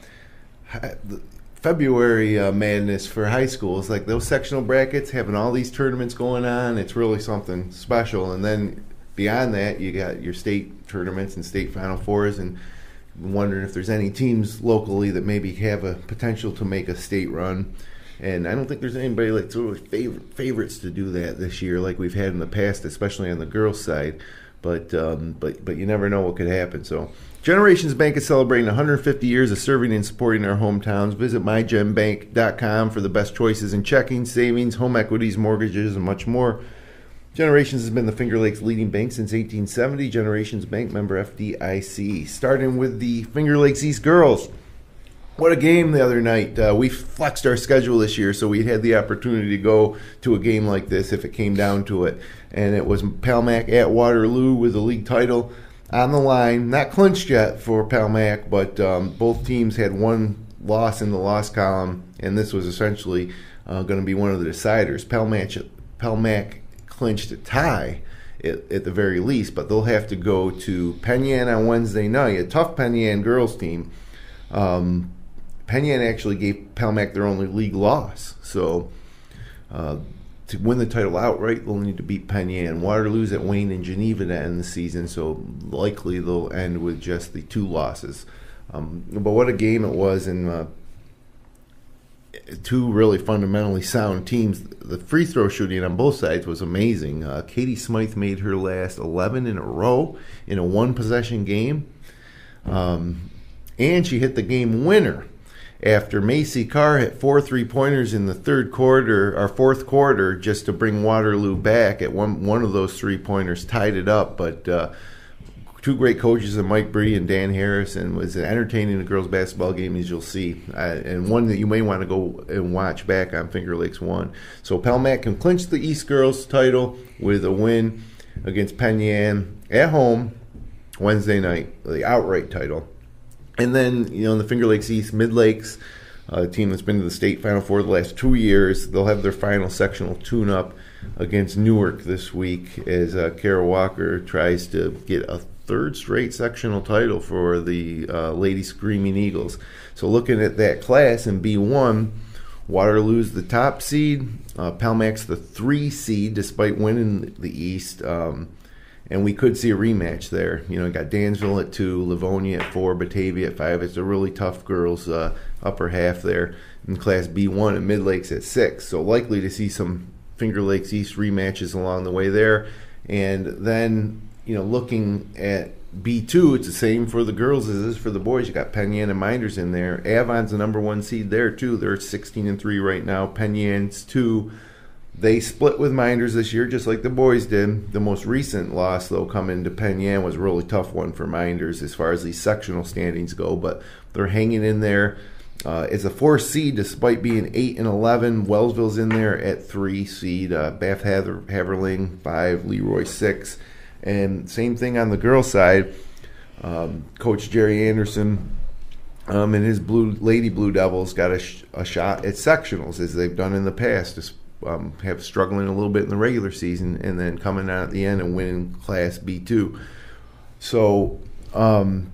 February uh, madness for high schools, like those sectional brackets, having all these tournaments going on, it's really something special. And then beyond that, you got your state tournaments and state final fours, and wondering if there's any teams locally that maybe have a potential to make a state run. And I don't think there's anybody like really favorite, favorites to do that this year, like we've had in the past, especially on the girls' side. But um, but but you never know what could happen. So Generations Bank is celebrating 150 years of serving and supporting our hometowns. Visit mygenbank.com for the best choices in checking, savings, home equities, mortgages, and much more. Generations has been the Finger Lakes leading bank since 1870. Generations Bank member FDIC. Starting with the Finger Lakes East girls. What a game the other night. Uh, we flexed our schedule this year, so we had the opportunity to go to a game like this if it came down to it. And it was Palmac at Waterloo with the league title on the line. Not clinched yet for Palmac, but um, both teams had one loss in the loss column, and this was essentially uh, going to be one of the deciders. Palmac, Palmac clinched a tie at, at the very least, but they'll have to go to Penn Yan on Wednesday night. A tough Penn Yan girls team. Um, Penn Yan actually gave Palmac their only league loss. So uh, to win the title outright, they'll need to beat Penn Yan. Waterloo's at Wayne and Geneva to end the season, so likely they'll end with just the two losses. Um, but what a game it was, and uh, two really fundamentally sound teams. The free throw shooting on both sides was amazing. Uh, Katie Smythe made her last 11 in a row in a one possession game. Um, and she hit the game winner after Macy Carr hit four three pointers in the third quarter or fourth quarter just to bring Waterloo back. At one one of those three pointers tied it up, but. Uh, Two great coaches, and Mike Bree and Dan Harris, Harrison, was entertaining the girls' basketball game as you'll see, uh, and one that you may want to go and watch back on Finger Lakes One. So Palmac can clinch the East Girls title with a win against Penn Yan at home Wednesday night, the outright title. And then, you know, in the Finger Lakes East, Mid Lakes, uh, a team that's been to the state final Four the last two years, they'll have their final sectional tune up against Newark this week as uh, Kara Walker tries to get a third straight sectional title for the uh, Lady Screaming Eagles. So, looking at that class in B1, Waterloo's the top seed, uh, the three seed, despite winning the East. Um, and we could see a rematch there. You know, you got Dansville at two, Livonia at four, Batavia at five. It's a really tough girls' uh, upper half there in Class B1, and Mid Lakes at six. So likely to see some Finger Lakes East rematches along the way there. And then, you know, looking at B2, it's the same for the girls as it is for the boys. You got Penn Yan and Mynderse in there. Avon's the number one seed there too. They're 16 and three right now. Penn Yan's two. They split with Mynderse this year, just like the boys did. The most recent loss, though, coming to Penn Yan was a really tough one for Mynderse as far as these sectional standings go. But they're hanging in there. Uh, it's a four seed despite being eight and eleven. Wellsville's in there at three seed. Uh, Bath Haver- Haverling five. Leroy six. And same thing on the girls' side. Um, Coach Jerry Anderson um, and his blue Lady Blue Devils got a, sh- a shot at sectionals as they've done in the past. Just um, have struggling a little bit in the regular season and then coming out at the end and winning Class B two. So um,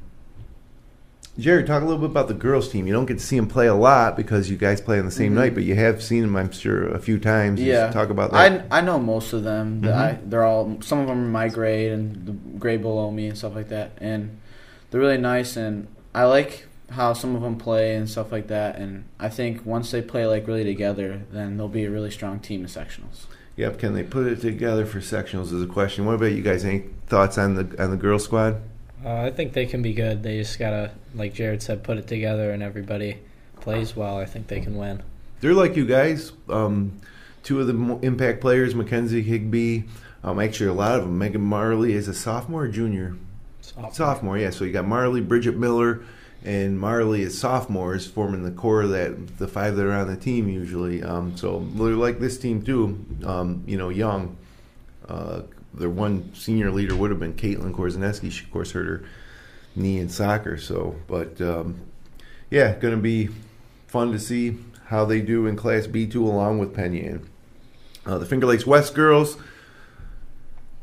Jared, talk a little bit about the girls' team. You don't get to see them play a lot because you guys play on the same night, but you have seen them, I'm sure, a few times. Just Yeah, talk about that. Mm-hmm. I I know most of them. The- I, they're all some of them are my grade and the grade below me and stuff like that, and they're really nice. And I like how some of them play and stuff like that. And I think once they play like really together, then they'll be a really strong team in sectionals. Yep. Can they put it together for sectionals? Is a question. What about you guys? Any thoughts on the on the girls' squad? Uh, I think they can be good. They just gotta, like Jared said, put it together, and everybody plays well. I think they can win. They're like you guys. Um, two of the impact players, Mackenzie Higby. Um, actually, a lot of them. Megan Marley is a sophomore or junior? Sophomore. Sophomore, yeah. So you got Marley, Bridget Miller, and Marley is sophomores, forming the core of that the five that are on the team usually. Um, so they're like this team too. Um, you know, young. Uh, their one senior leader would have been Caitlin Korzaneski. She of course hurt her knee in soccer. So, but um, yeah, going to be fun to see how they do in Class B two along with Penn Yan. Uh, the Finger Lakes West girls.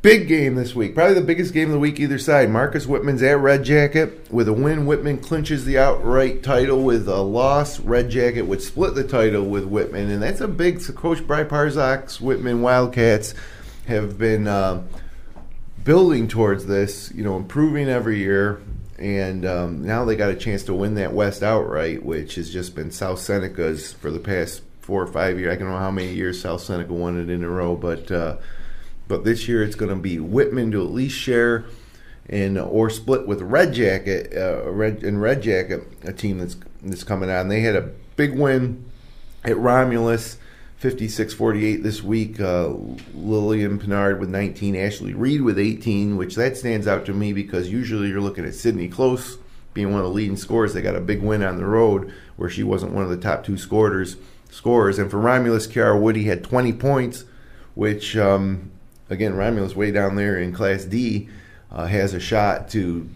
Big game this week. Probably the biggest game of the week either side. Marcus Whitman's at Red Jacket. With a win, Whitman clinches the outright title. With a loss, Red Jacket would split the title with Whitman. And that's a big. So Coach Bry Parzak's Whitman Wildcats have been uh, building towards this, you know, improving every year. And um, now they got a chance to win that West outright, which has just been South Seneca's for the past four or five years. I don't know how many years South Seneca won it in a row, but uh, but this year it's going to be Whitman to at least share and or split with Red Jacket, uh, Red and Red Jacket, a team that's that's coming on. They had a big win at Romulus. 56-48 this week. Uh, Lillian Pinard with 19, Ashley Reed with 18, which that stands out to me because usually you're looking at Sydney Close being one of the leading scorers. They got a big win on the road where she wasn't one of the top two scorers. Scorers and for Romulus, Kiara Woody had 20 points, which um, again Romulus way down there in Class D uh, has a shot to.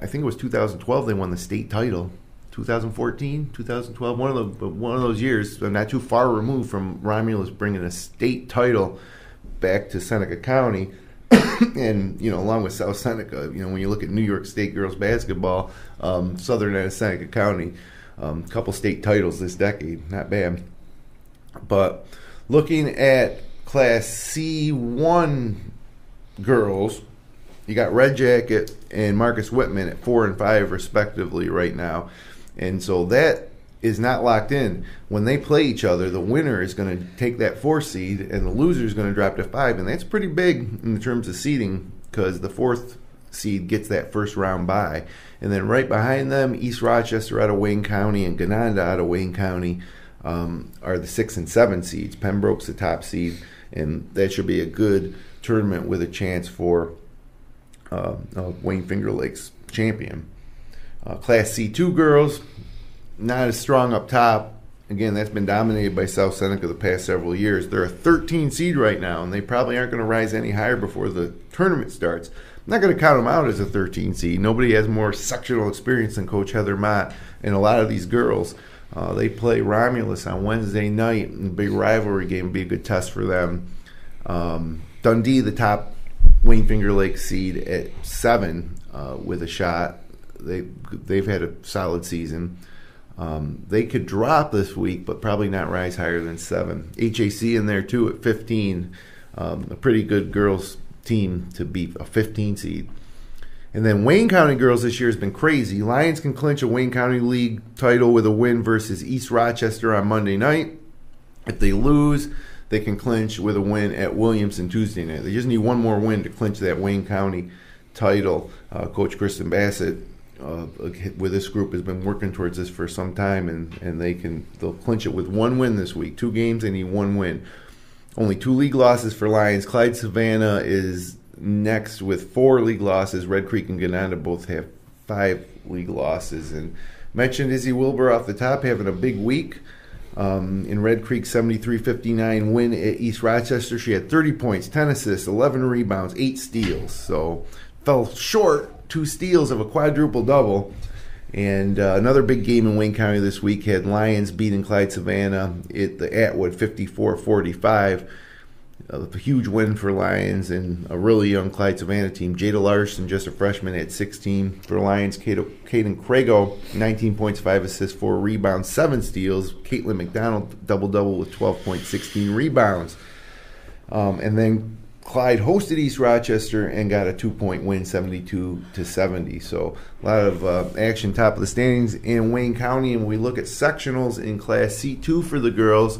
I think it was 2012 they won the state title. 2014, 2012, one of the one of those years, not too far removed from Romulus bringing a state title back to Seneca County, and you know, along with South Seneca, you know, when you look at New York State girls basketball, um, Southern Seneca County, a um, couple state titles this decade, not bad. But looking at Class C1 girls, you got Red Jacket and Marcus Whitman at four and five respectively right now. And so that is not locked in. When they play each other, the winner is going to take that four seed, and the loser is going to drop to five, and that's pretty big in terms of seeding because the fourth seed gets that first round bye, and then right behind them, East Rochester out of Wayne County and Gananda out of Wayne County um, are the six and seven seeds. Pembroke's the top seed, and that should be a good tournament with a chance for uh, uh, Wayne Finger Lakes champion. Uh, Class C2 girls, not as strong up top. Again, that's been dominated by South Seneca the past several years. They're a 13 seed right now, and they probably aren't going to rise any higher before the tournament starts. I'm not going to count them out as a 13 seed. Nobody has more sectional experience than Coach Heather Mott and a lot of these girls. Uh, they play Romulus on Wednesday night, and big rivalry game, be a good test for them. Um, Dundee, the top Wayne Finger Lake seed at seven uh, with a shot. They they've had a solid season. Um, they could drop this week, but probably not rise higher than seven. HAC in there too at 15. Um, a pretty good girls team to beat a 15 seed. And then Wayne County girls this year has been crazy. Lions can clinch a Wayne County League title with a win versus East Rochester on Monday night. If they lose, they can clinch with a win at Williamson Tuesday night. They just need one more win to clinch that Wayne County title. Uh, Coach Kristen Bassett uh, with this group has been working towards this for some time, and, and they can they'll clinch it with one win this week. Two games, they need one win. Only two league losses for Lions. Clyde Savannah is next with four league losses. Red Creek and Gananda both have five league losses. And mentioned Izzy Wilbur off the top having a big week. Um, in Red Creek, 73-59 win at East Rochester. She had 30 points, 10 assists, 11 rebounds, 8 steals. So fell short, two steals of a quadruple double. And uh, another big game in Wayne County this week had Lions beating Clyde Savannah at the Atwood 54-45. A huge win for Lions and a really young Clyde Savannah team. Jada Larson, just a freshman at 16 for Lions. Caden Crago, 19 points, 5 assists, 4 rebounds, 7 steals. Caitlin McDonald, double double with 12 points, 16 rebounds. Um, and then Clyde hosted East Rochester and got a two point win, 72 to 70. So a lot of uh, action top of the standings in Wayne County. And we look at sectionals in Class C2 for the girls,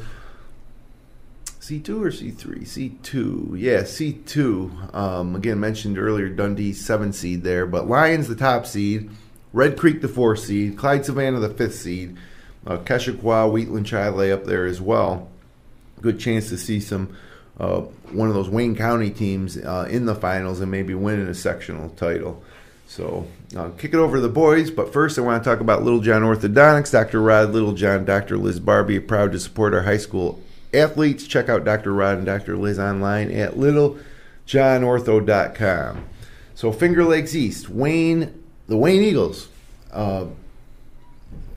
C2 or C3? C2. Yeah, C2. Um, again, mentioned earlier, Dundee, seven seed there. But Lions, the top seed. Red Creek, the fourth seed. Clyde Savannah, the fifth seed. Uh, Keshequa, Wheatland, Chili up there as well. Good chance to see some uh, one of those Wayne County teams uh, in the finals and maybe winning a sectional title. So, uh, kick it over to the boys. But first, I want to talk about Littlejohn Orthodontics. Dr. Rod Littlejohn, Dr. Liz Barbie, proud to support our high school athletes. Check out Dr. Rod and Dr. Liz online at littlejohnortho.com. So Finger Lakes East, Wayne, the Wayne Eagles. Uh,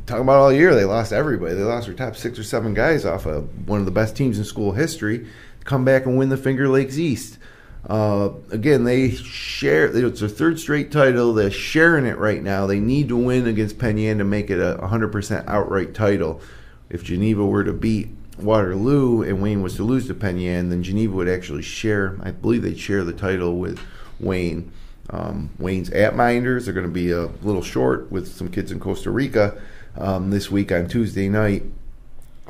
talking about all year, they lost everybody. They lost their top six or seven guys off of one of the best teams in school history. Come back and win the Finger Lakes East. Uh, again, they share. It's their third straight title. They're sharing it right now. They need to win against Penn Yan to make it a 100% outright title. If Geneva were to beat Waterloo and Wayne was to lose to Penn Yan, then Geneva would actually share. I believe they'd share the title with Wayne. Um, Wayne's at Mynderse. They're going to be a little short with some kids in Costa Rica um, this week on Tuesday night.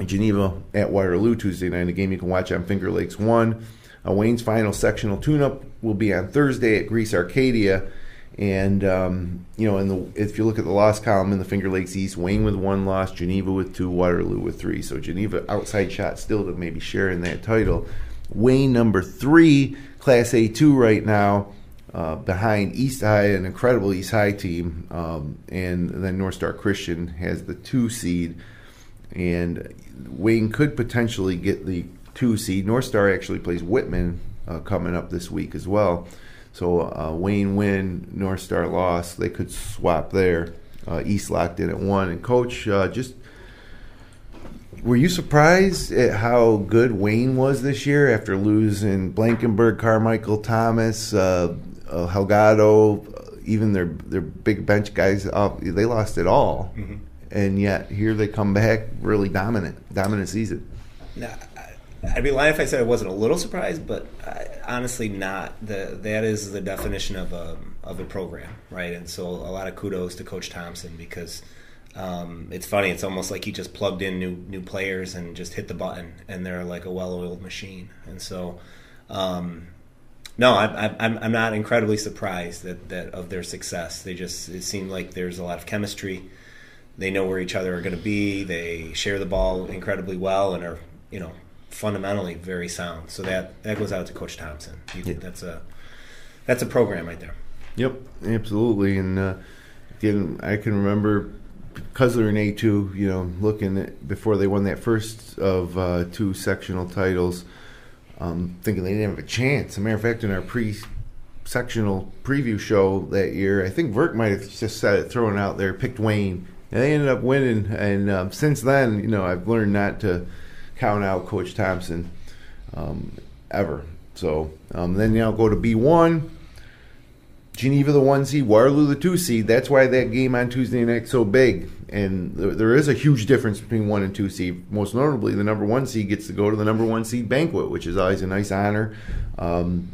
Geneva at Waterloo Tuesday night. A game you can watch on Finger Lakes One. Uh, Wayne's final sectional tune-up will be on Thursday at Greece Arcadia. And um, you know, in the if you look at the loss column in the Finger Lakes East, Wayne with one loss, Geneva with two, Waterloo with three. So Geneva outside shot still to maybe share in that title. Wayne number three, Class A two right now, uh, behind East High, an incredible East High team, um, and then North Star Christian has the two seed, and Wayne could potentially get the two seed. North Star actually plays Whitman uh, coming up this week as well. So uh, Wayne win, North Star loss. They could swap there. Uh, East locked in at one. And coach, uh, just were you surprised at how good Wayne was this year after losing Blankenberg, Carmichael, Thomas, uh, uh, Helgado, even their their big bench guys? they lost it all, mm-hmm. and yet here they come back really dominant, dominant season. Nah, I'd be lying if I said I wasn't a little surprised, but I, honestly, not. The, that is the definition of a of a program, right? And so, a lot of kudos to Coach Thompson because um, it's funny. It's almost like he just plugged in new new players and just hit the button, and they're like a well-oiled machine. And so, um, no, I, I'm I'm not incredibly surprised that that of their success. They just it seemed like there's a lot of chemistry. They know where each other are going to be. They share the ball incredibly well and are you know fundamentally very sound. So that that goes out to Coach Thompson. He, yeah. That's a that's a program right there. Yep, absolutely. And uh, again, I can remember because they're in A two. You know, looking at before they won that first of uh, two sectional titles, um, thinking they didn't have a chance. As a matter of fact, in our pre sectional preview show that year, I think Vert might have just said it, throwing out there, picked Wayne, and they ended up winning. And um, since then, you know, I've learned not to count out Coach Thompson um, ever. So um, then know go to B one. Geneva the one seed, Waterloo the two seed. That's why that game on Tuesday night so big. And there is a huge difference between one and two seed. Most notably, the number one seed gets to go to the number one seed banquet, which is always a nice honor um,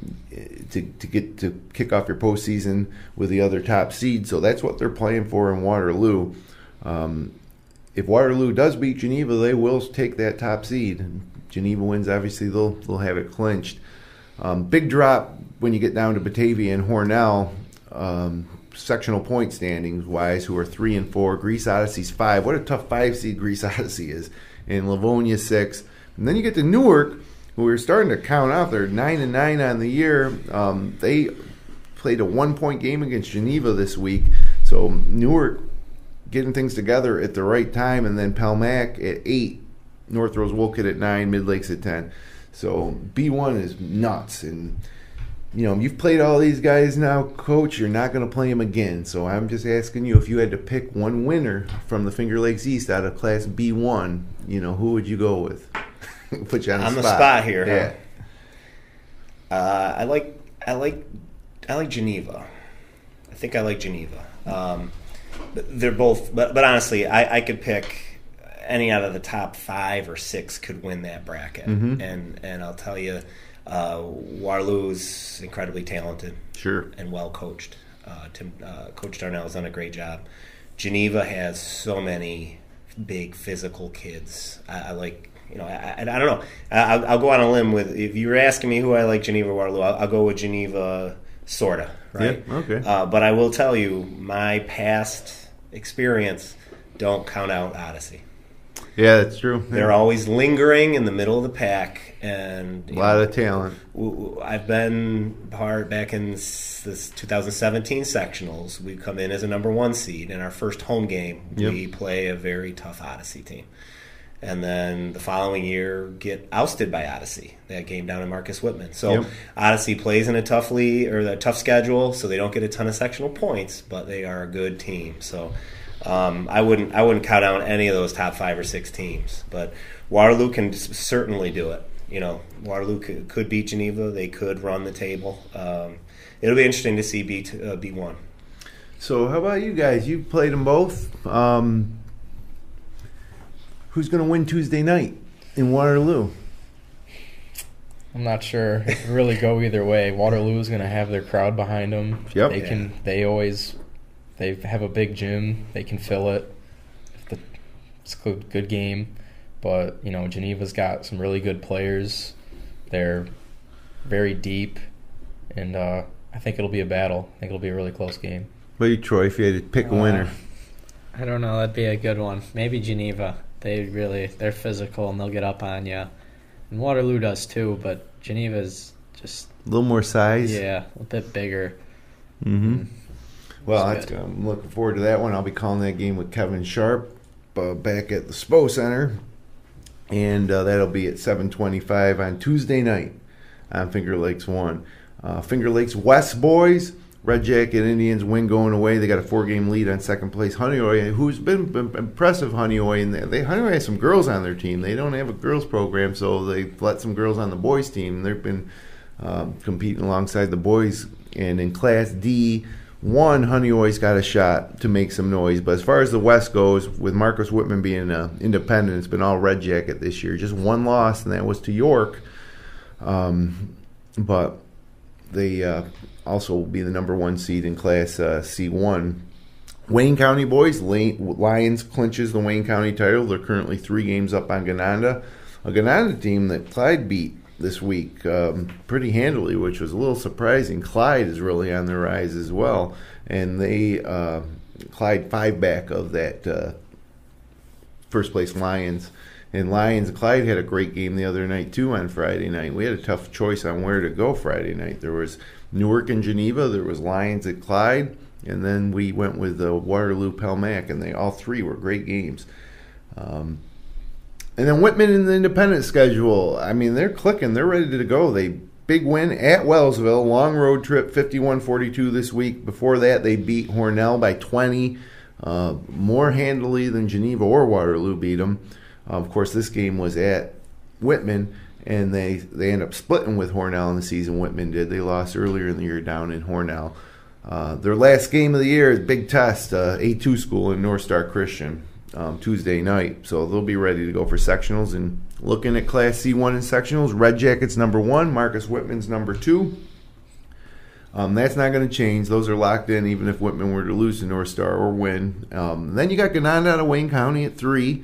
to, to get to kick off your postseason with the other top seed. So that's what they're playing for in Waterloo. Um, if Waterloo does beat Geneva, they will take that top seed. Geneva wins, obviously they'll they'll have it clinched. Um, big drop when you get down to Batavia and Hornell. Um, sectional point standings wise, who are three and four. Greece Odyssey's five. What a tough five seed Greece Odyssey is. And Livonia six. And then you get to Newark, who are starting to count out. They're nine and nine on the year. Um, they played a one point game against Geneva this week. So Newark getting things together at the right time, and then Palmac at eight, North Rose Wolcott at nine, Mid Lakes at ten. So B one is nuts, and you know you've played all these guys now, coach. You're not going to play them again. So I'm just asking you if you had to pick one winner from the Finger Lakes East out of Class B one, you know who would you go with? Put you on, the, spot. the spot here. Yeah. Huh? Uh, I like I like I like Geneva. I think I like Geneva. Um, they're both, but but honestly, I, I could pick any out of the top five or six could win that bracket, Mm-hmm. and and I'll tell you, uh, Waterloo's incredibly talented Sure. and well coached. Uh, Tim, uh, Coach Darnell has done a great job. Geneva has so many big physical kids. I, I like, you know, I, I, don't know. I, I'll, I'll go on a limb with. If you were asking me who I like, Geneva Waterloo, I'll, I'll go with Geneva, sorta. Right. Yeah, okay. Uh, but I will tell you, my past experience don't count out Odyssey. Yeah, that's true. They're always lingering in the middle of the pack, and a lot know, of talent. W- w- I've been part back in s- this 2017 sectionals. We come in as a number one seed. In our first home game, Yep. we play a very tough Odyssey team, and then the following year get ousted by Odyssey. That game down in Marcus Whitman. So Yep. Odyssey plays in a tough league or a tough schedule, so they don't get a ton of sectional points, but they are a good team. So. Um, I wouldn't. I wouldn't count out any of those top five or six teams, but Waterloo can certainly do it. You know, Waterloo could, could beat Geneva. They could run the table. Um, it'll be interesting to see B uh, B one. So, how about you guys? You played them both. Um, who's going to win Tuesday night in Waterloo? I'm not sure. It could really go either way. Waterloo is going to have their crowd behind them. Yep. They can. They always. They have a big gym. They can fill it. The, it's a good, good game, but you know Geneva's got some really good players. They're very deep, and uh, I think it'll be a battle. I think it'll be a really close game. What you, Troy? If you had to pick a Uh, winner, I don't know. That'd be a good one. Maybe Geneva. They really they're physical and they'll get up on you. And Waterloo does too, but Geneva's just a little more size. yeah a bit bigger. Mm-hmm. Well, That's that's. I'm looking forward to that one. I'll be calling that game with Kevin Sharp uh, back at the SPO Center, and uh, that'll be at 7:25 on Tuesday night on Finger Lakes One. Uh, Finger Lakes West boys, Red Jacket Indians win going away. They got a four-game lead on second place Honeoye, who's been, impressive. Honeoye, and they, Honeoye has some girls on their team. They don't have a girls program, so they let some girls on the boys team. They've been um, competing alongside the boys. And in Class D, one Honeoye's got a shot to make some noise. But as far as the West goes, with Marcus Whitman being uh, independent, it's been all Red Jacket this year. Just one loss, and that was to York. Um, but they uh, also will be the number one seed in Class uh, C1. Wayne County boys, Lions clinches the Wayne County title. They're currently three games up on Gananda, a Gananda team that Clyde beat this week um, pretty handily, which was a little surprising. Clyde is really on the rise as well, and they uh, Clyde five back of that uh, first place Lions. And Lions, Clyde had a great game the other night too on Friday night. We had a tough choice on where to go Friday night. There was Newark and Geneva, there was Lions at Clyde, and then we went with uh, Waterloo Palmac, and they all three were great games. Um, and then Whitman in the independent schedule. I mean, they're clicking. They're ready to go. They big win at Wellsville, long road trip, 51-42 this week. Before that, they beat Hornell by 20, uh, more handily than Geneva or Waterloo beat them. Uh, of course, this game was at Whitman, and they they end up splitting with Hornell in the season. Whitman did. They lost earlier in the year down in Hornell. Uh, their last game of the year is big test, uh, A2 school in North Star Christian um, Tuesday night. So they'll be ready to go for sectionals. And looking at Class C1 in sectionals, Red Jackets number one, Marcus Whitman's number two. Um, that's not going to change. Those are locked in, even if Whitman were to lose to North Star or win. Um, then you got Gananda out of Wayne County at three.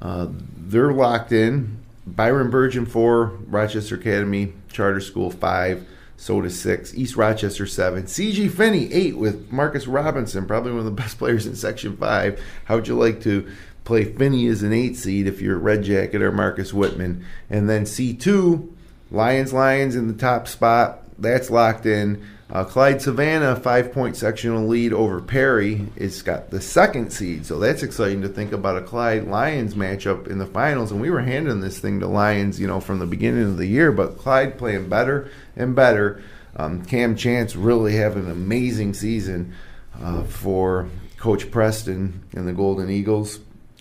Uh, they're locked in. Byron Bergen four, Rochester Academy Charter School five, Sodus six, East Rochester seven, CG Finney eight with Marcus Robinson, probably one of the best players in Section five. How would you like to play Finney as an eight seed if you're Red Jacket or Marcus Whitman? And then C two, Lions Lions in the top spot. That's locked in. Uh, Clyde Savannah, five point sectional lead over Perry. It's got the second seed, so that's exciting to think about a Clyde Lions matchup in the finals. And we were handing this thing to Lions, you know, from the beginning of the year, but Clyde playing better and better. Um, Cam Chance really having an amazing season uh, for Coach Preston and the Golden Eagles.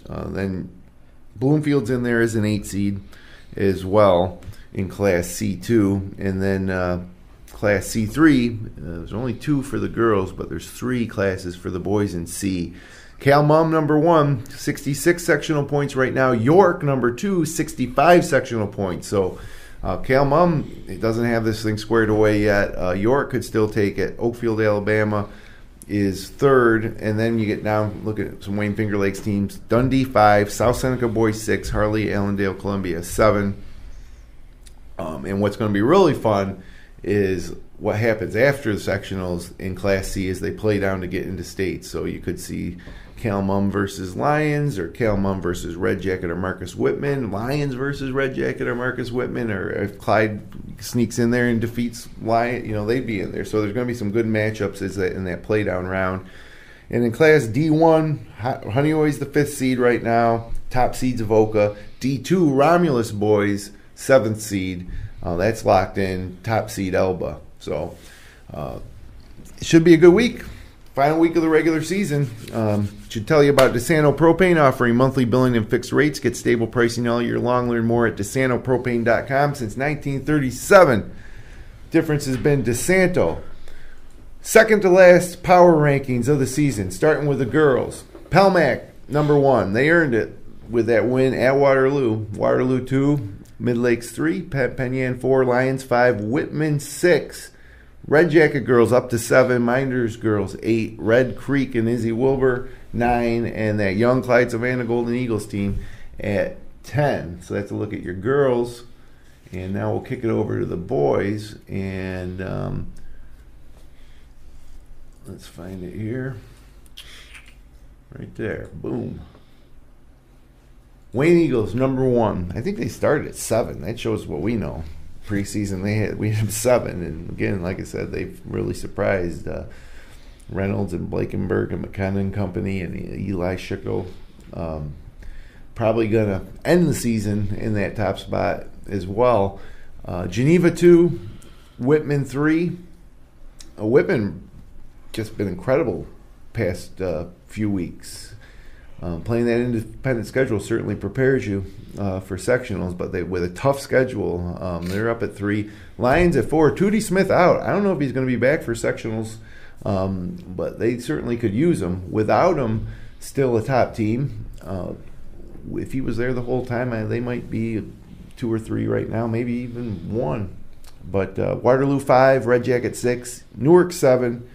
Uh, then Bloomfield's in there as an eight seed as well in Class C2, and then uh, Class C3. Uh, there's only two for the girls, but there's three classes for the boys in C. Cal Mum number one, 66 sectional points right now. York number two, 65 sectional points. So uh, Cal Mum doesn't have this thing squared away yet. Uh, York could still take it. Oakfield, Alabama is third, and then you get down. Look at some Wayne Finger Lakes teams: Dundee five, South Seneca boys six, Harley, Allendale, Columbia seven. Um, and what's going to be really fun is what happens after the sectionals in Class C is they play down to get into states. So you could see Cal Mum versus Lions, or Cal Mum versus Red Jacket or Marcus Whitman, Lions versus Red Jacket or Marcus Whitman, or if Clyde sneaks in there and defeats Lion, you know they'd be in there. So there's going to be some good matchups in that play down round. And in Class D1, Honeoye's the fifth seed right now. Top seeds Avoca. D2, Romulus boys, seventh seed. Uh, that's locked in. Top seed Elba. So uh, it should be a good week. Final week of the regular season. Um, should tell you about DeSanto Propane offering monthly billing and fixed rates. Get stable pricing all year long. Learn more at DeSantoPropane.com since 1937. Difference has been DeSanto. Second to last power rankings of the season, starting with the girls. Palmac, number one. They earned it with that win at Waterloo. Waterloo 2, Mid Lakes 3, Penn Yan 4, Lions 5, Whitman 6. Red Jacket girls up to seven, Mynderse girls eight, Red Creek and Izzy Wilbur nine, and that young Clyde Savannah Golden Eagles team at ten. So that's a look at your girls. And now we'll kick it over to the boys. And um, let's find it here. Right there. Boom. Wayne Eagles, number one. I think they started at seven. That shows what we know preseason they had we had seven, and again, like I said, they've really surprised uh, Reynolds and Blakenberg and McKenna and Company and Eli Schickel. Um, probably going to end the season in that top spot as well. Uh, Geneva two, Whitman three. Uh, Whitman just been incredible past uh, few weeks. Um, playing that independent schedule certainly prepares you uh, for sectionals, but they with a tough schedule, um, they're up at three. Lions at four. Tootie Smith out. I don't know if he's going to be back for sectionals, um, but they certainly could use him. Without him, still a top team. Uh, if he was there the whole time, I, they might be two or three right now, maybe even one. But uh, Waterloo five, Red Jacket six, Newark seven.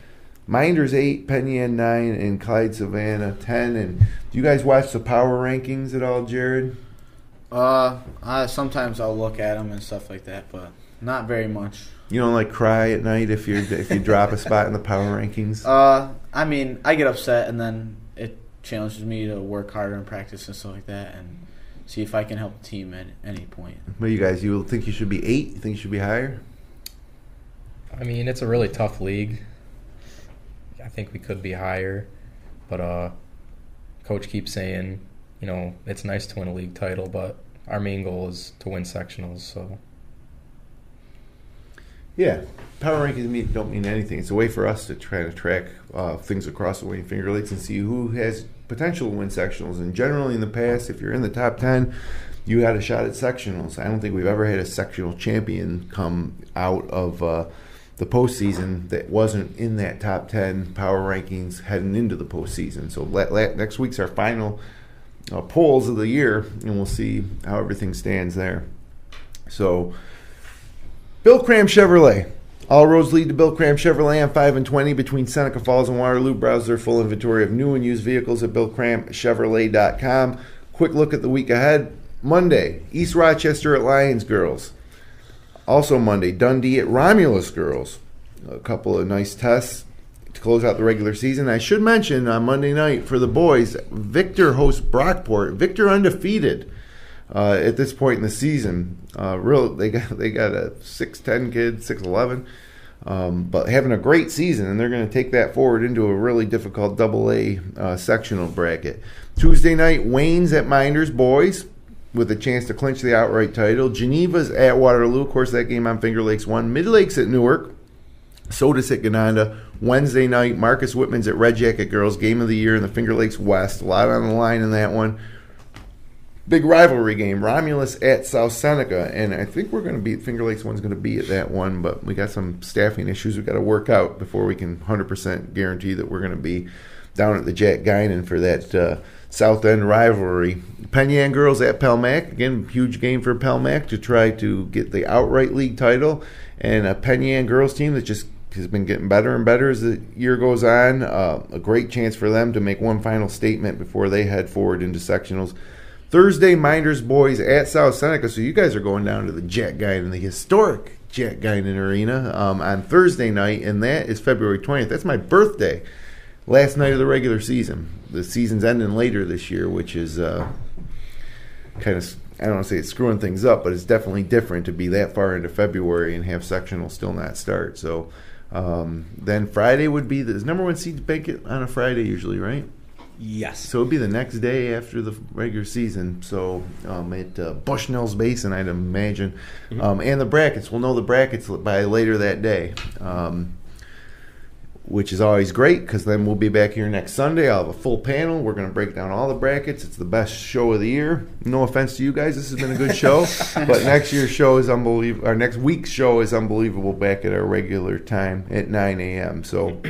Mynderse eight, Penn Yan nine, and Clyde Savannah ten. And do you guys watch the power rankings at all, Jared? Uh, I, sometimes I'll look at them and stuff like that, but not very much. You don't like cry at night if you if you drop a spot in the power rankings. Uh, I mean, I get upset, and then it challenges me to work harder in practice and stuff like that, and see if I can help the team at any point. But you guys, you think you should be eight? You think you should be higher? I mean, it's a really tough league. I think we could be higher, but uh, coach keeps saying, you know, it's nice to win a league title, but our main goal is to win sectionals. So. Yeah, power rankings don't mean anything. It's a way for us to try to track uh, things across the Wayne Finger Lakes and see who has potential to win sectionals. And generally, in the past, if you're in the top ten, you had a shot at sectionals. I don't think we've ever had a sectional champion come out of. Uh, the postseason that wasn't in that top 10 power rankings heading into the postseason. So next week's our final uh, polls of the year, and we'll see how everything stands there. So, Bill Cram Chevrolet. All roads lead to Bill Cram Chevrolet on 5 and 20 between Seneca Falls and Waterloo. Browse their full inventory of new and used vehicles at BillCramChevrolet.com. Quick look at the week ahead. Monday, East Rochester at Lions Girls. Also Monday, Dundee at Romulus girls. A couple of nice tests to close out the regular season. I should mention on Monday night for the boys, Victor hosts Brockport. Victor undefeated uh, at this point in the season. Uh, real, they got they got a six ten kid, six eleven, um, but having a great season, and they're going to take that forward into a really difficult Double A uh, sectional bracket. Tuesday night, Wayne's at Mynderse boys with a chance to clinch the outright title. Geneva's at Waterloo. Of course, that game on Finger Lakes One. Mid Lakes at Newark. Sodus at Gananda. Wednesday night, Marcus Whitman's at Red Jacket Girls. Game of the year in the Finger Lakes West. A lot on the line in that one. big rivalry game, Romulus at South Seneca, and I think we're going to be Finger Lakes one's going to be at that one, but we got some staffing issues We've got to work out before we can 100% guarantee that we're going to be down at the Jack Guinan for that uh, South End rivalry. Penn Yan girls at Palmac again, huge game for Palmac to try to get the outright league title, and a Penn Yan girls team that just has been getting better and better as the year goes on. Uh, a great chance for them to make one final statement before they head forward into sectionals. Thursday, Mynderse boys at South Seneca. So you guys are going down to the Jack Guinan, the historic Jack Guinan Arena um, on Thursday night, and that is February 20th. That's my birthday. Last night of the regular season. The season's ending later this year, which is uh, kind of I don't want to say it's screwing things up, but it's definitely different to be that far into February and have sectional still not start. So um, then Friday would be the number one seed banquet on a Friday usually, right? Yes. So it'd be the next day after the regular season. So um, at uh, Bushnell's Basin, I'd imagine, um, and the brackets. We'll know the brackets by later that day. Um, which is always great because then we'll be back here next Sunday. I'll have a full panel. We're going to break down all the brackets. It's the best show of the year. No offense to you guys, this has been a good show, but next year's show is unbelievable. Our next week's show is unbelievable back at our regular time at 9 a.m. So,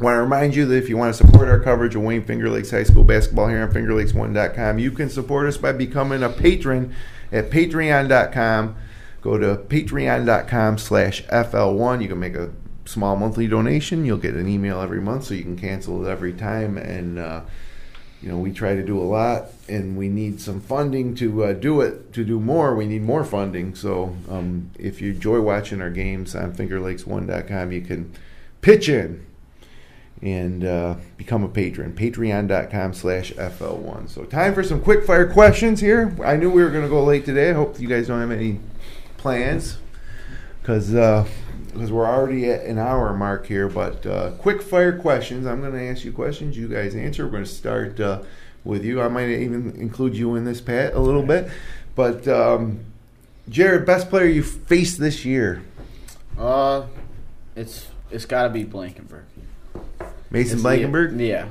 want to remind you that if you want to support our coverage of Wayne Finger Lakes High School basketball here on FingerLakes1.com, you can support us by becoming a patron at Patreon.com. Go to patreon.com slash FL1. You can make a small monthly donation. You'll get an email every month, so you can cancel it every time. And uh, you know, we try to do a lot, and we need some funding to uh, do it. To do more, we need more funding. So um, if you enjoy watching our games on FingerLakes1.com, you can pitch in and uh, become a patron. Patreon.com slash FL1. So time for some quick fire questions here. I knew we were going to go late today. I hope you guys don't have any plans because uh, because we're already at an hour mark here. But uh, quick fire questions. I'm going to ask you questions. You guys answer. We're going to start uh, with you. I might even include you in this, Pat, a little bit. But um, Jared, best player you faced this year? Uh, it's it's got to be Blankenberg. Mason It's Blankenberg? The, yeah.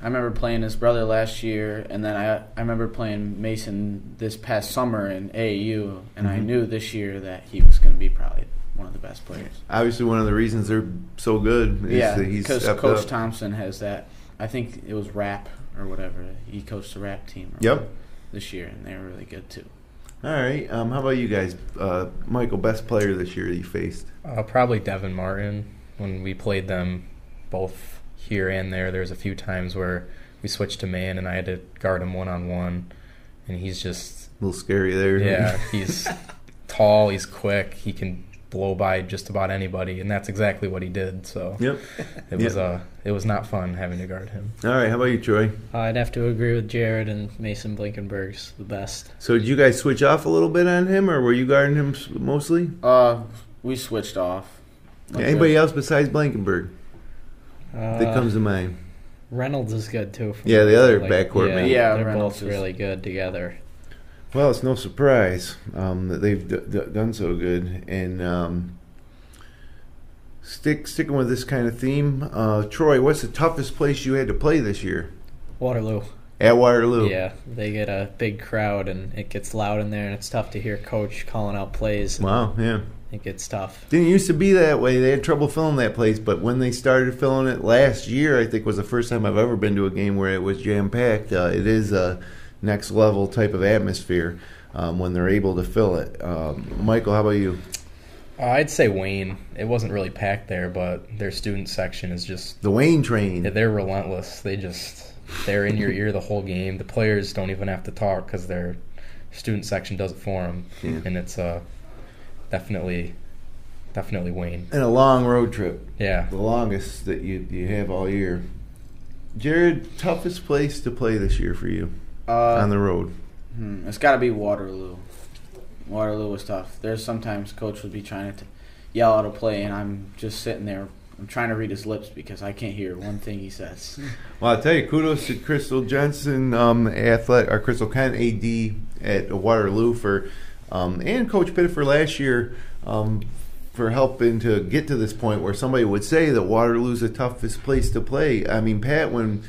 I remember playing his brother last year, and then I I remember playing Mason this past summer in AAU, and I Mhm. knew this year that he was going to be probably one of the best players. Obviously, one of the reasons they're so good is yeah, that he's because Coach up. Thompson has that. I think it was rap or whatever. He coached the rap team. Yep. This year, and they were really good too. All right. Um, how about you guys? Uh, Michael, best player this year that you faced? Uh, probably Devin Martin. When we played them both here and there, there was a few times where we switched to man and I had to guard him one on one, and he's just A little scary there. yeah, he's tall, he's quick, he can blow by just about anybody, and that's exactly what he did. So Yep. it was uh, it was not fun having to guard him. All right. How about you, Troy? I'd have to agree with Jared and Mason Blankenberg's the best. So did you guys switch off a little bit on him, or were you guarding him mostly? Uh, we switched off. Like Anybody else besides Blankenberg Uh, that comes to mind? Reynolds is good too. Yeah, the there. other backcourt yeah, man. Yeah, they're Reynolds both is- really good together. Well, it's no surprise um, that they've d- d- done so good. And um, stick sticking with this kind of theme, uh, Troy, what's the toughest place you had to play this year? Waterloo. At Waterloo. Yeah, they get a big crowd and it gets loud in there, and it's tough to hear coach calling out plays. Wow. Yeah. It gets tough. Didn't used to be that way. They had trouble filling that place, but when they started filling it last year, I think was the first time I've ever been to a game where it was jam packed. Uh, it is a next level type of atmosphere um, when they're able to fill it. Um, Michael, how about you? Uh, I'd say Wayne. It wasn't really packed there, but their student section is just The Wayne train. They're relentless. They just they're in your ear the whole game. The players don't even have to talk because their student section does it for them, Yeah. and it's uh definitely definitely Wayne. and a long road trip, Yeah, the longest that you you have all year. Jared, toughest place to play this year for you Uh, on the road. Hmm, it's got to be Waterloo. Waterloo was tough. There's sometimes coach would be trying to yell out a play, and I'm just sitting there. I'm trying to read his lips because I can't hear one thing he says. Well, I'll tell you, kudos to Crystal Jensen, um, athlete, or Crystal Kent, AD at Waterloo for, um, and Coach Pitt last year um, for helping to get to this point where somebody would say that Waterloo's the toughest place to play. I mean, Pat, when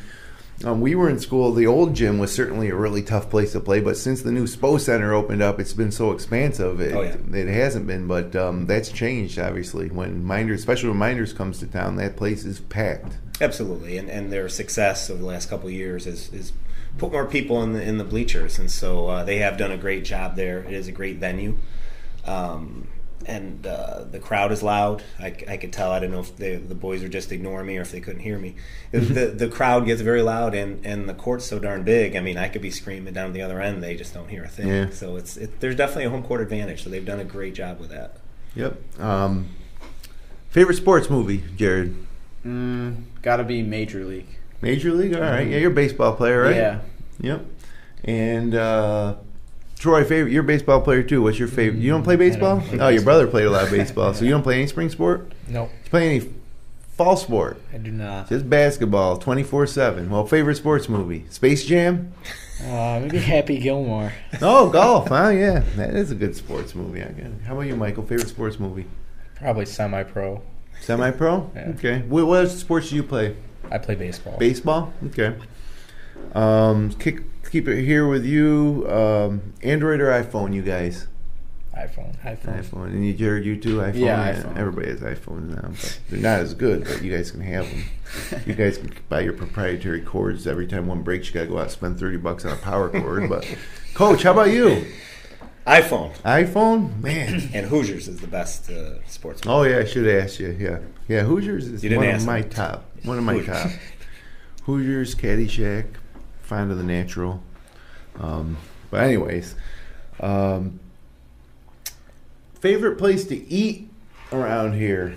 Um, we were in school. The old gym was certainly a really tough place to play, but since the new SPO Center opened up, it's been so expansive. It, Oh, yeah. it hasn't been, but um, that's changed obviously. When Mynderse, especially when Mynderse comes to town, that place is packed. Absolutely, and and their success over the last couple of years is is put more people in the in the bleachers, and so uh, they have done a great job there. It is a great venue, um, and uh, the crowd is loud. I could tell. I don't know if they, the boys were just ignoring me or if they couldn't hear me. the The crowd gets very loud, and and the court's so darn big. I mean, I could be screaming down the other end. They just don't hear a thing. Yeah. So it's it, there's definitely a home court advantage. So they've done a great job with that. Yep. Um, favorite sports movie, Jared? Mm, gotta be Major League. Major League. All right. Yeah, you're a baseball player, right? Yeah. Yep. And uh, Troy, favorite. You're a baseball player too. What's your favorite? You don't play I don't baseball? play oh, your brother played a lot of baseball. So you don't play any spring sport? Nope. You play any fall sport? I do not. Just basketball, twenty four seven. Well, favorite sports movie? Space Jam. Uh, maybe Happy Gilmore. Oh, golf. Oh, yeah, that is a good sports movie. I guess. How about you, Michael? Favorite sports movie? Probably semi-pro. Semi pro. Yeah. Okay. What, what sports do you play? I play baseball. Baseball. Okay. Um, kick, keep it here with you. Um, Android or iPhone, you guys? iPhone. iPhone. iPhone. And you, Jared, you too? iPhone? Yeah, iPhone. Everybody has iPhones now. But they're not as good, but you guys can have them. you guys can buy your proprietary cords. Every time one breaks, you got to go out and spend 30 bucks on a power cord. But, Coach, how about you? iPhone iPhone? Man. and Hoosiers is the best uh, sports. Oh, yeah, I should have asked you. Yeah. Yeah, Hoosiers is You didn't one of my me. top. One of my Hoosiers. top. Hoosiers, Caddyshack, Find of the Natural. Um, but, anyways, um, favorite place to eat around here?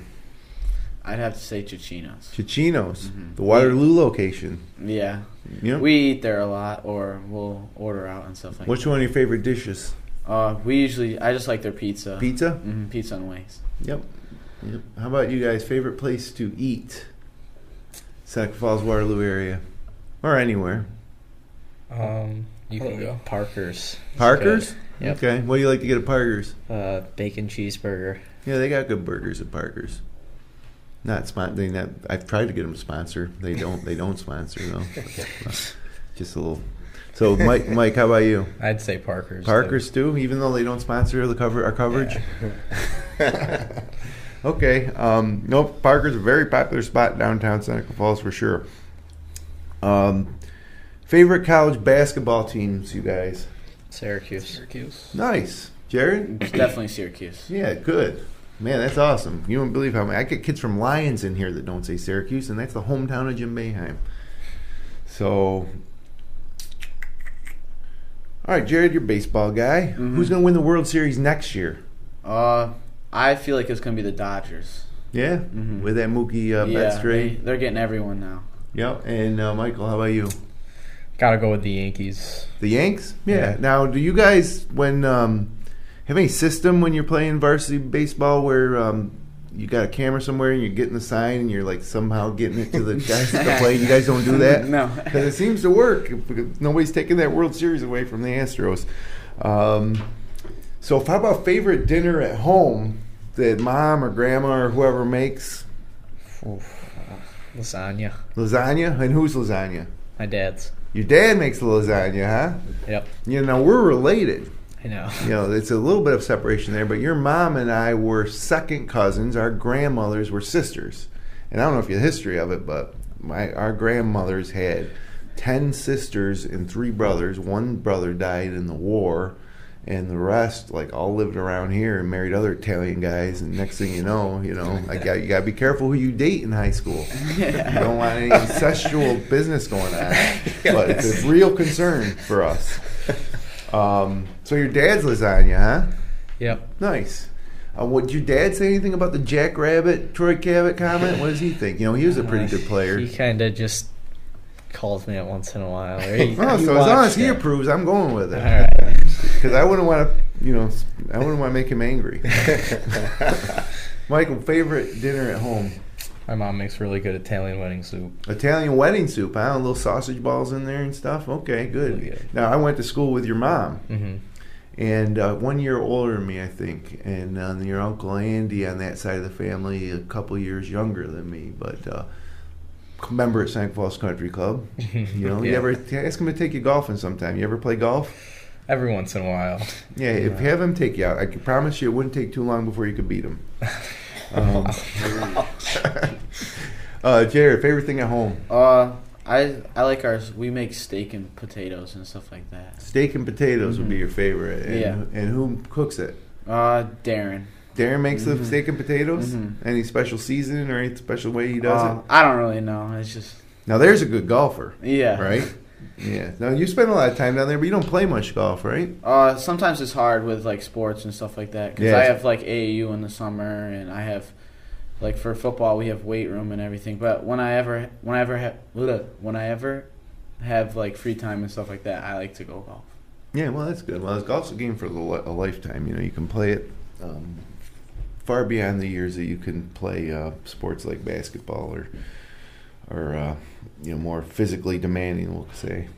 I'd have to say Chichinos. Chichinos, Mhm. the Waterloo location. Yeah. Yeah. We eat there a lot, or we'll order out and stuff like Which that. Which one of your favorite dishes? Uh, we usually, I just like their pizza. Pizza. hmm pizza and wings. Yep. Yep. How about you guys? Favorite place to eat? Seneca Falls, Waterloo area, or anywhere. Um, you can go. Parker's. Parker's. Yep. Okay. What do you like to get at Parker's? Uh, bacon cheeseburger. Yeah, they got good burgers at Parker's. Not spon- they not, I've tried to get them to sponsor. They don't. They don't sponsor though. Just a little. So, Mike, Mike, how about you? I'd say Parker's. Parker's too, even though they don't sponsor the cover our coverage. okay. Um, nope. Parker's a very popular spot downtown Seneca Falls for sure. Um, favorite college basketball teams, you guys? Syracuse. Syracuse. Nice, Jared. It's definitely Syracuse. Yeah, good. Man, that's awesome. You won't believe how many I get kids from Lyons in here that don't say Syracuse, and that's the hometown of Jim Boeheim. So, all right, Jared, you're a baseball guy. Mhm. Who's going to win the World Series next year? Uh, I feel like it's gonna be the Dodgers. Yeah, Mhm. with that Mookie uh, yeah, Betts trade. they, are getting everyone now. Yep. And uh, Michael, how about you? Gotta go with the Yankees. The Yanks? Yeah. Yeah. Now, do you guys when um, have any system when you're playing varsity baseball where um, you got a camera somewhere and you're getting the sign and you're like somehow getting it to the guys that play? You guys don't do that? No. Because it seems to work. Nobody's taking that World Series away from the Astros. Um, so, how about favorite dinner at home that mom or grandma or whoever makes? Oof. Lasagna. Lasagna? And who's lasagna? My dad's. Your dad makes the lasagna, huh? Yep. You know, we're related. I know. You know, it's a little bit of separation there, but your mom and I were second cousins. Our grandmothers were sisters. And I don't know if you have history of it, but my our grandmothers had 10 sisters and three brothers. One brother died in the war, and the rest like all lived around here and married other Italian guys. And next thing you know, you know, I got you got to be careful who you date in high school. You don't want any incestual business going on. But it's a real concern for us. Um, so your dad's lasagna, huh? Yep. Nice. Uh, would your dad say anything about the Jackrabbit Troy Kabat comment? What does he think? You know, he was a pretty good player. He kind of just calls me it once in a while. He, Oh, he so as long as he it. approves, I'm going with it. right. Because I wouldn't want to, you know, I wouldn't want to make him angry. Michael, favorite dinner at home? My mom makes really good Italian wedding soup. Italian wedding soup, huh? Little sausage balls in there and stuff. Okay, good. Really good. Now I went to school with your mom, Mm-hmm. and uh, one year older than me, I think, and uh, your uncle Andy on that side of the family, a couple years younger than me. But uh, member at St. Falls Country Club. You know, you ever ask him to take you golfing sometime? You ever play golf? Every once in a while. Yeah, if you have him take you out, I can promise you it wouldn't take too long before you could beat him. Um, uh, Jared, favorite thing at home? Uh, I I like ours. We make steak and potatoes and stuff like that. Steak and potatoes would be your favorite. And, Yeah. And who cooks it? Uh, Darren. Darren makes the Mhm. steak and potatoes. Mhm. Any special seasoning or any special way he does Uh, it? I don't really know. It's just Now there's a good golfer, yeah. right? yeah. Now you spend a lot of time down there, but you don't play much golf, right? Uh, sometimes it's hard with like sports and stuff like that because Yeah, I have like AAU in the summer and I have like for football we have weight room and everything. But when I ever when I ever have when I ever have like free time and stuff like that, I like to go golf. Yeah, well, that's good. Well, golf's a game for the a lifetime. You know, you can play it um, far beyond the years that you can play uh, sports like basketball or or uh, you know more physically demanding. We'll say.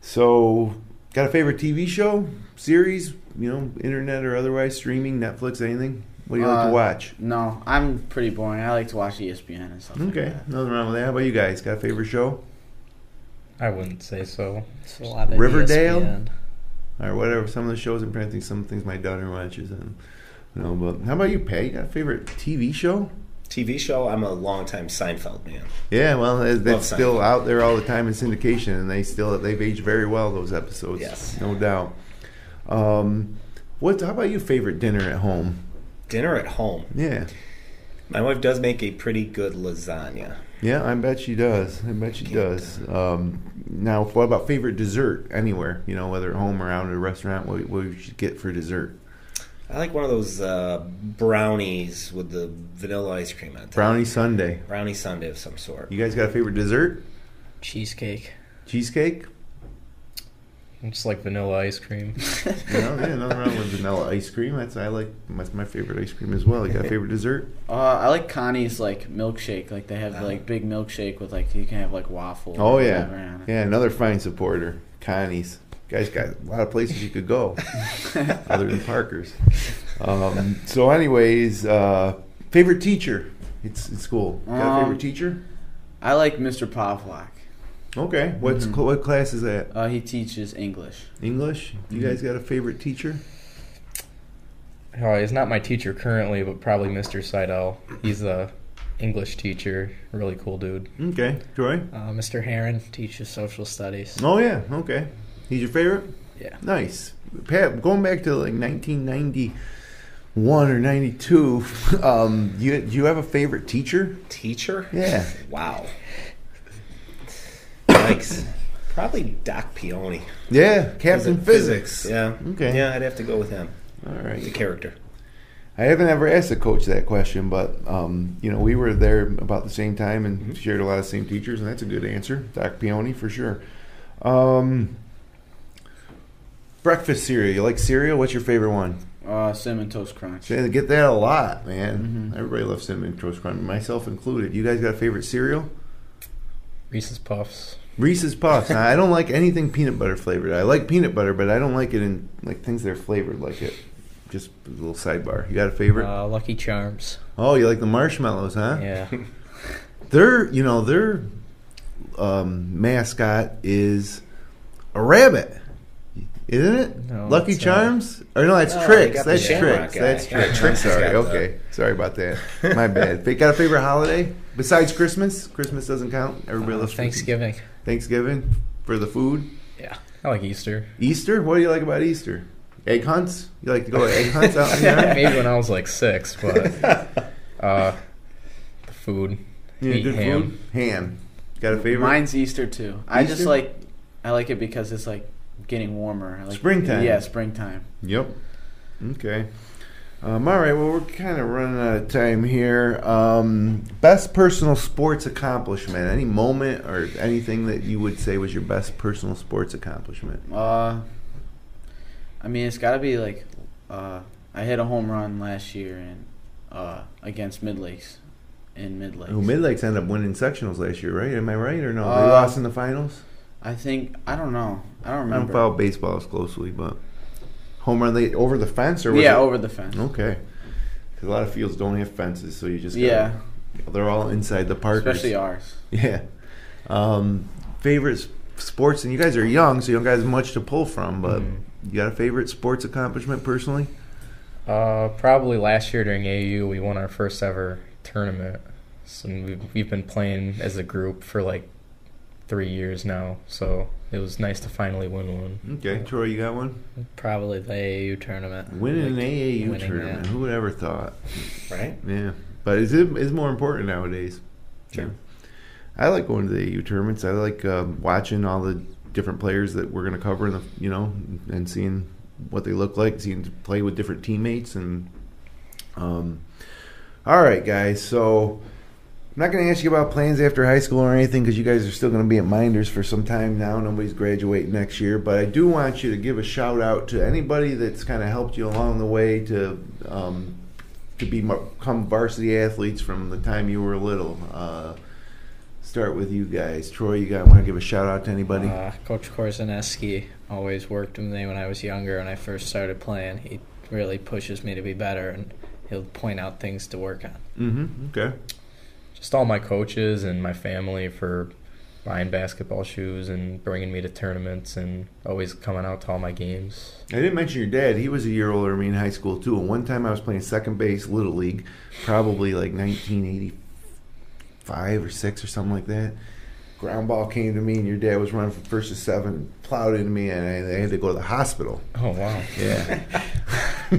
So, got a favorite TV show, series? You know, internet or otherwise, streaming, Netflix, anything? What do you like Uh, to watch? No, I'm pretty boring. I like to watch ESPN and stuff. Okay, Like that. nothing wrong with that. How about you guys? Got a favorite show I wouldn't say so. It's a lot of Riverdale? ESPN. or whatever? Some of the shows I'm trying to think. Some things my daughter watches. And, you know, but how about you, Pat? You got a favorite TV show? TV show. I'm a longtime Seinfeld man. Yeah, well, it's still out there all the time in syndication, and they still they've aged very well. Those episodes, Yes. no doubt. Um, what? How about your Favorite dinner at home? Dinner at home. Yeah, My wife does make a pretty good lasagna. yeah, I bet she does. I bet she does. Um, now, what about favorite dessert anywhere? You know, whether at home or out at a restaurant, what, what would you get for dessert? I like one of those uh, brownies with the vanilla ice cream on top. Brownie sundae. Brownie sundae of some sort. You guys got a favorite dessert? Cheesecake. Cheesecake? It's like vanilla ice cream. No, yeah, nothing wrong with vanilla ice cream. That's I like. That's my favorite ice cream as well. You got a favorite dessert? Uh, I like Connie's like milkshake. Like they have like big milkshake with like you can have like waffle. Oh yeah, whatever yeah. Another fine supporter, Connie's. Guys got a lot of places you could go other than Parker's. Um, so, anyways, uh, favorite teacher? It's in school. Got a Um, favorite teacher? I like Mr. Pavlak. Okay. What's Mhm. what class is that? Uh, he teaches English. English. You Mhm. guys got a favorite teacher? Oh, he's not my teacher currently, but probably Mr. Seidel. He's a English teacher. Really cool dude. Okay, Troy. Uh, Mr. Heron teaches social studies. Oh yeah. Okay. He's your favorite? Yeah. Nice. Pat, going back to like 1991 or 92, um, you, do you have a favorite teacher? Teacher? Yeah. Wow. Yikes. Probably Doc Peony. Yeah, Captain Physics. Yeah. Okay. Yeah, I'd have to go with him. All right. The character. I haven't ever asked a coach that question, but um, you know we were there about the same time and shared a lot of same teachers, and that's a good answer. Doc Peony for sure. Um, breakfast cereal. You like cereal? What's your favorite one? Uh, cinnamon toast crunch. They get that a lot, man. Mhm. Everybody loves cinnamon toast crunch, myself included. You guys got a favorite cereal? Reese's Puffs. Reese's Puffs. Now, I don't like anything peanut butter flavored. I like peanut butter, but I don't like it in like things that are flavored like it. Just a little sidebar. You got a favorite? Uh, Lucky Charms. oh, you like the marshmallows, huh? Yeah. Their, you know, their um, mascot is a rabbit, isn't it? No, Lucky it's not. Charms? Or no, that's No, Trix. you got That's Trix. That's Yeah, Trix. Trix Sorry. got the- Okay. Sorry about that. My bad. Got a favorite holiday besides Christmas? Christmas doesn't count. Everybody Uh, loves Christmas. Thanksgiving. Thanksgiving for the food. Yeah. I like Easter. Easter? What do you like about Easter? Egg hunts? You like to go to egg hunts out in the yard? Maybe when I was like six, but uh, the food. Yeah, Eat good ham. food? Ham. Got a favorite? Mine's Easter too. I just like I like it because it's like getting warmer. Like, Springtime. Yeah, springtime. Yep. Okay. Um, all right. Well, we're kind of running out of time here. Um, best personal sports accomplishment. Any moment or anything that you would say was your best personal sports accomplishment? Uh, I mean, it's got to be like uh, I hit a home run last year and uh, against Mid Lakes in Mid Lakes. Oh, Mid Lakes ended up winning sectionals last year, right? Am I right or no? they Uh, lost in the finals. I think I don't know. I don't remember. I don't follow baseball as closely, but home run they over the fence or was yeah, it- over the fence. Okay, because a lot of fields don't have fences, so you just gotta Yeah. They're all inside the park, especially ours. Yeah. Um, favorite sports, and you guys are young, so you don't got as much to pull from. But Mm-hmm. you got a favorite sports accomplishment personally? Uh, probably last year during AU, we won our first ever tournament. So we've, we've been playing as a group for like three years now. So it was nice to finally win one. Okay, Troy, you got one. Probably the AAU tournament. Winning an Like, AAU tournament. that. Who would ever thought? Right? Yeah, but it's it's more important nowadays. Sure. Yeah. I like going to the AU tournaments. I like um, watching all the different players that we're going to cover, in the you know, and seeing what they look like, seeing to play with different teammates, and um. All right, guys. So I'm not going to ask you about plans after high school or anything because you guys are still going to be at Mynderse for some time now. Nobody's graduating next year, but I do want you to give a shout out to anybody that's kind of helped you along the way to um, to be become varsity athletes from the time you were little. Uh, start with you guys. Troy, you got want to give a shout out to anybody? Uh, Coach Korzaneski always worked with me when I was younger when I first started playing. He really pushes me to be better, and he'll point out things to work on. mm-hmm. Okay. Just all my coaches and my family for buying basketball shoes and bringing me to tournaments and always coming out to all my games. I didn't mention your dad. He was a year older than me in high school too. And one time I was playing second base, little league, probably like 1985 or six or something like that. Ground ball came to me, and your dad was running from first to seven, plowed into me, and I, I had to go to the hospital. Oh wow! Yeah. I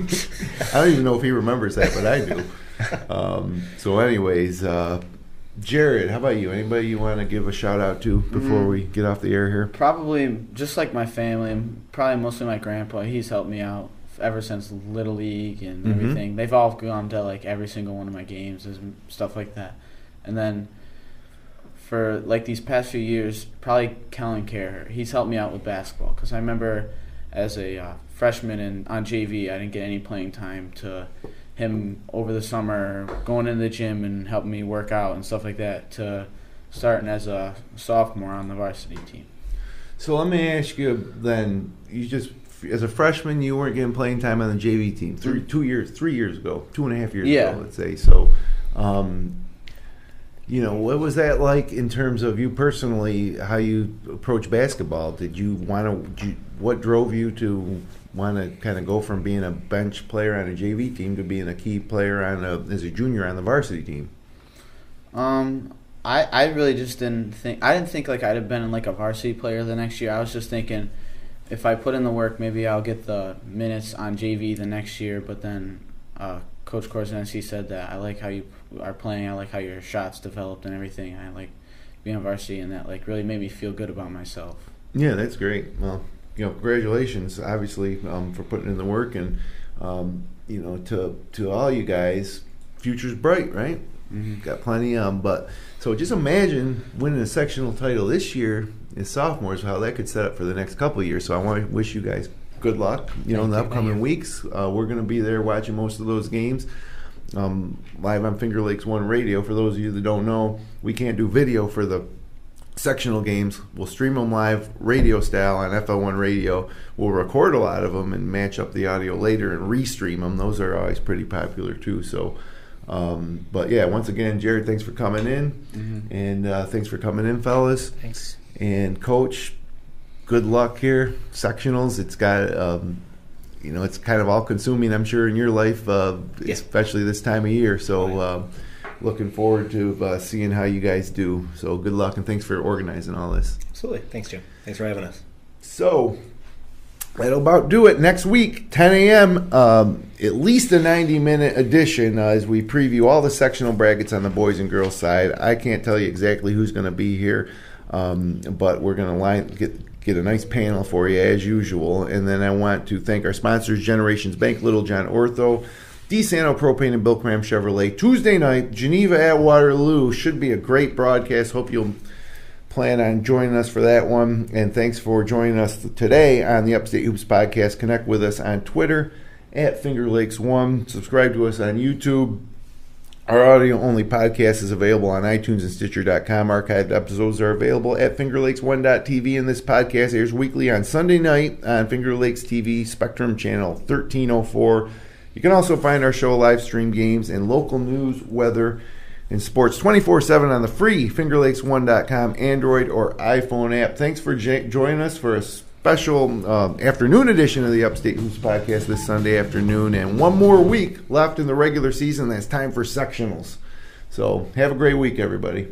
don't even know if he remembers that, but I do. Um, so, anyways, uh, Jared, how about you? Anybody you want to give a shout out to before Mm. we get off the air here? Probably just like my family, probably mostly my grandpa. He's helped me out ever since little league and Mhm. everything. They've all gone to like every single one of my games and stuff like that. And then for like these past few years, probably Kellen Carher. He's helped me out with basketball because I remember as a uh, freshman and on JV, I didn't get any playing time to him over the summer going into the gym and helping me work out and stuff like that to starting as a sophomore on the varsity team. So let me ask you then. You just as a freshman, you weren't getting playing time on the JV team three, two years, three years ago, two and a half years Yeah. ago, let's say. So, um, you know, what was that like in terms of you personally? How you approach basketball? Did you want to? What drove you to want to kind of go from being a bench player on a JV team to being a key player on a as a junior on the varsity team? Um, I I really just didn't think I didn't think like I'd have been like a varsity player the next year. I was just thinking if I put in the work, maybe I'll get the minutes on JV the next year. But then uh, Coach Korzenski said that I like how you are playing. I like how your shots developed and everything. I like being a varsity, and that like really made me feel good about myself. Yeah, that's great. Well, you know, congratulations, obviously, um, for putting in the work, and um, you know, to to all you guys, future's bright, right? Mm-hmm. Got plenty. Um, but so just imagine winning a sectional title this year as sophomores, how that could set up for the next couple of years. So I want to wish you guys good luck. You know, in the upcoming weeks, uh, we're going to be there watching most of those games. Um, live on Finger Lakes One Radio. For those of you that don't know, we can't do video for the sectional games. We'll stream them live, radio style on FL1 Radio. We'll record a lot of them and match up the audio later and restream them. Those are always pretty popular too. So, um, but yeah, once again, Jared, thanks for coming in, and uh, thanks for coming in, fellas. Thanks. And coach, good luck here. Sectionals, it's got. Um, you know, it's kind of all consuming, I'm sure, in your life, uh, Yeah. especially this time of year. So, um, looking forward to uh, seeing how you guys do. So, good luck and thanks for organizing all this. Absolutely. Thanks, Jim. Thanks for having us. So, that'll about do it. Next week, 10 a.m., um, at least a 90 minute edition uh, as we preview all the sectional brackets on the boys and girls side. I can't tell you exactly who's going to be here, um, but we're going to line get. Get a nice panel for you as usual, and then I want to thank our sponsors: Generations Bank, Littlejohn Ortho, DeSanto Propane, and Bill Cram Chevrolet. Tuesday night, Geneva at Waterloo should be a great broadcast. Hope you'll plan on joining us for that one. And thanks for joining us today on the Upstate Hoops Podcast. Connect with us on Twitter at Finger Lakes One. Subscribe to us on YouTube. Our audio only podcast is available on iTunes and Stitcher.com. Archived episodes are available at FingerLakes1.tv, and this podcast airs weekly on Sunday night on Finger Lakes TV Spectrum Channel 1304. You can also find our show live stream games and local news, weather, and sports 24 7 on the free fingerlakes1.com Android or iPhone app. Thanks for j- joining us for a special um, afternoon edition of the Upstate Hoops podcast this Sunday afternoon. And one more week left in the regular season. That's time for sectionals. So have a great week, everybody.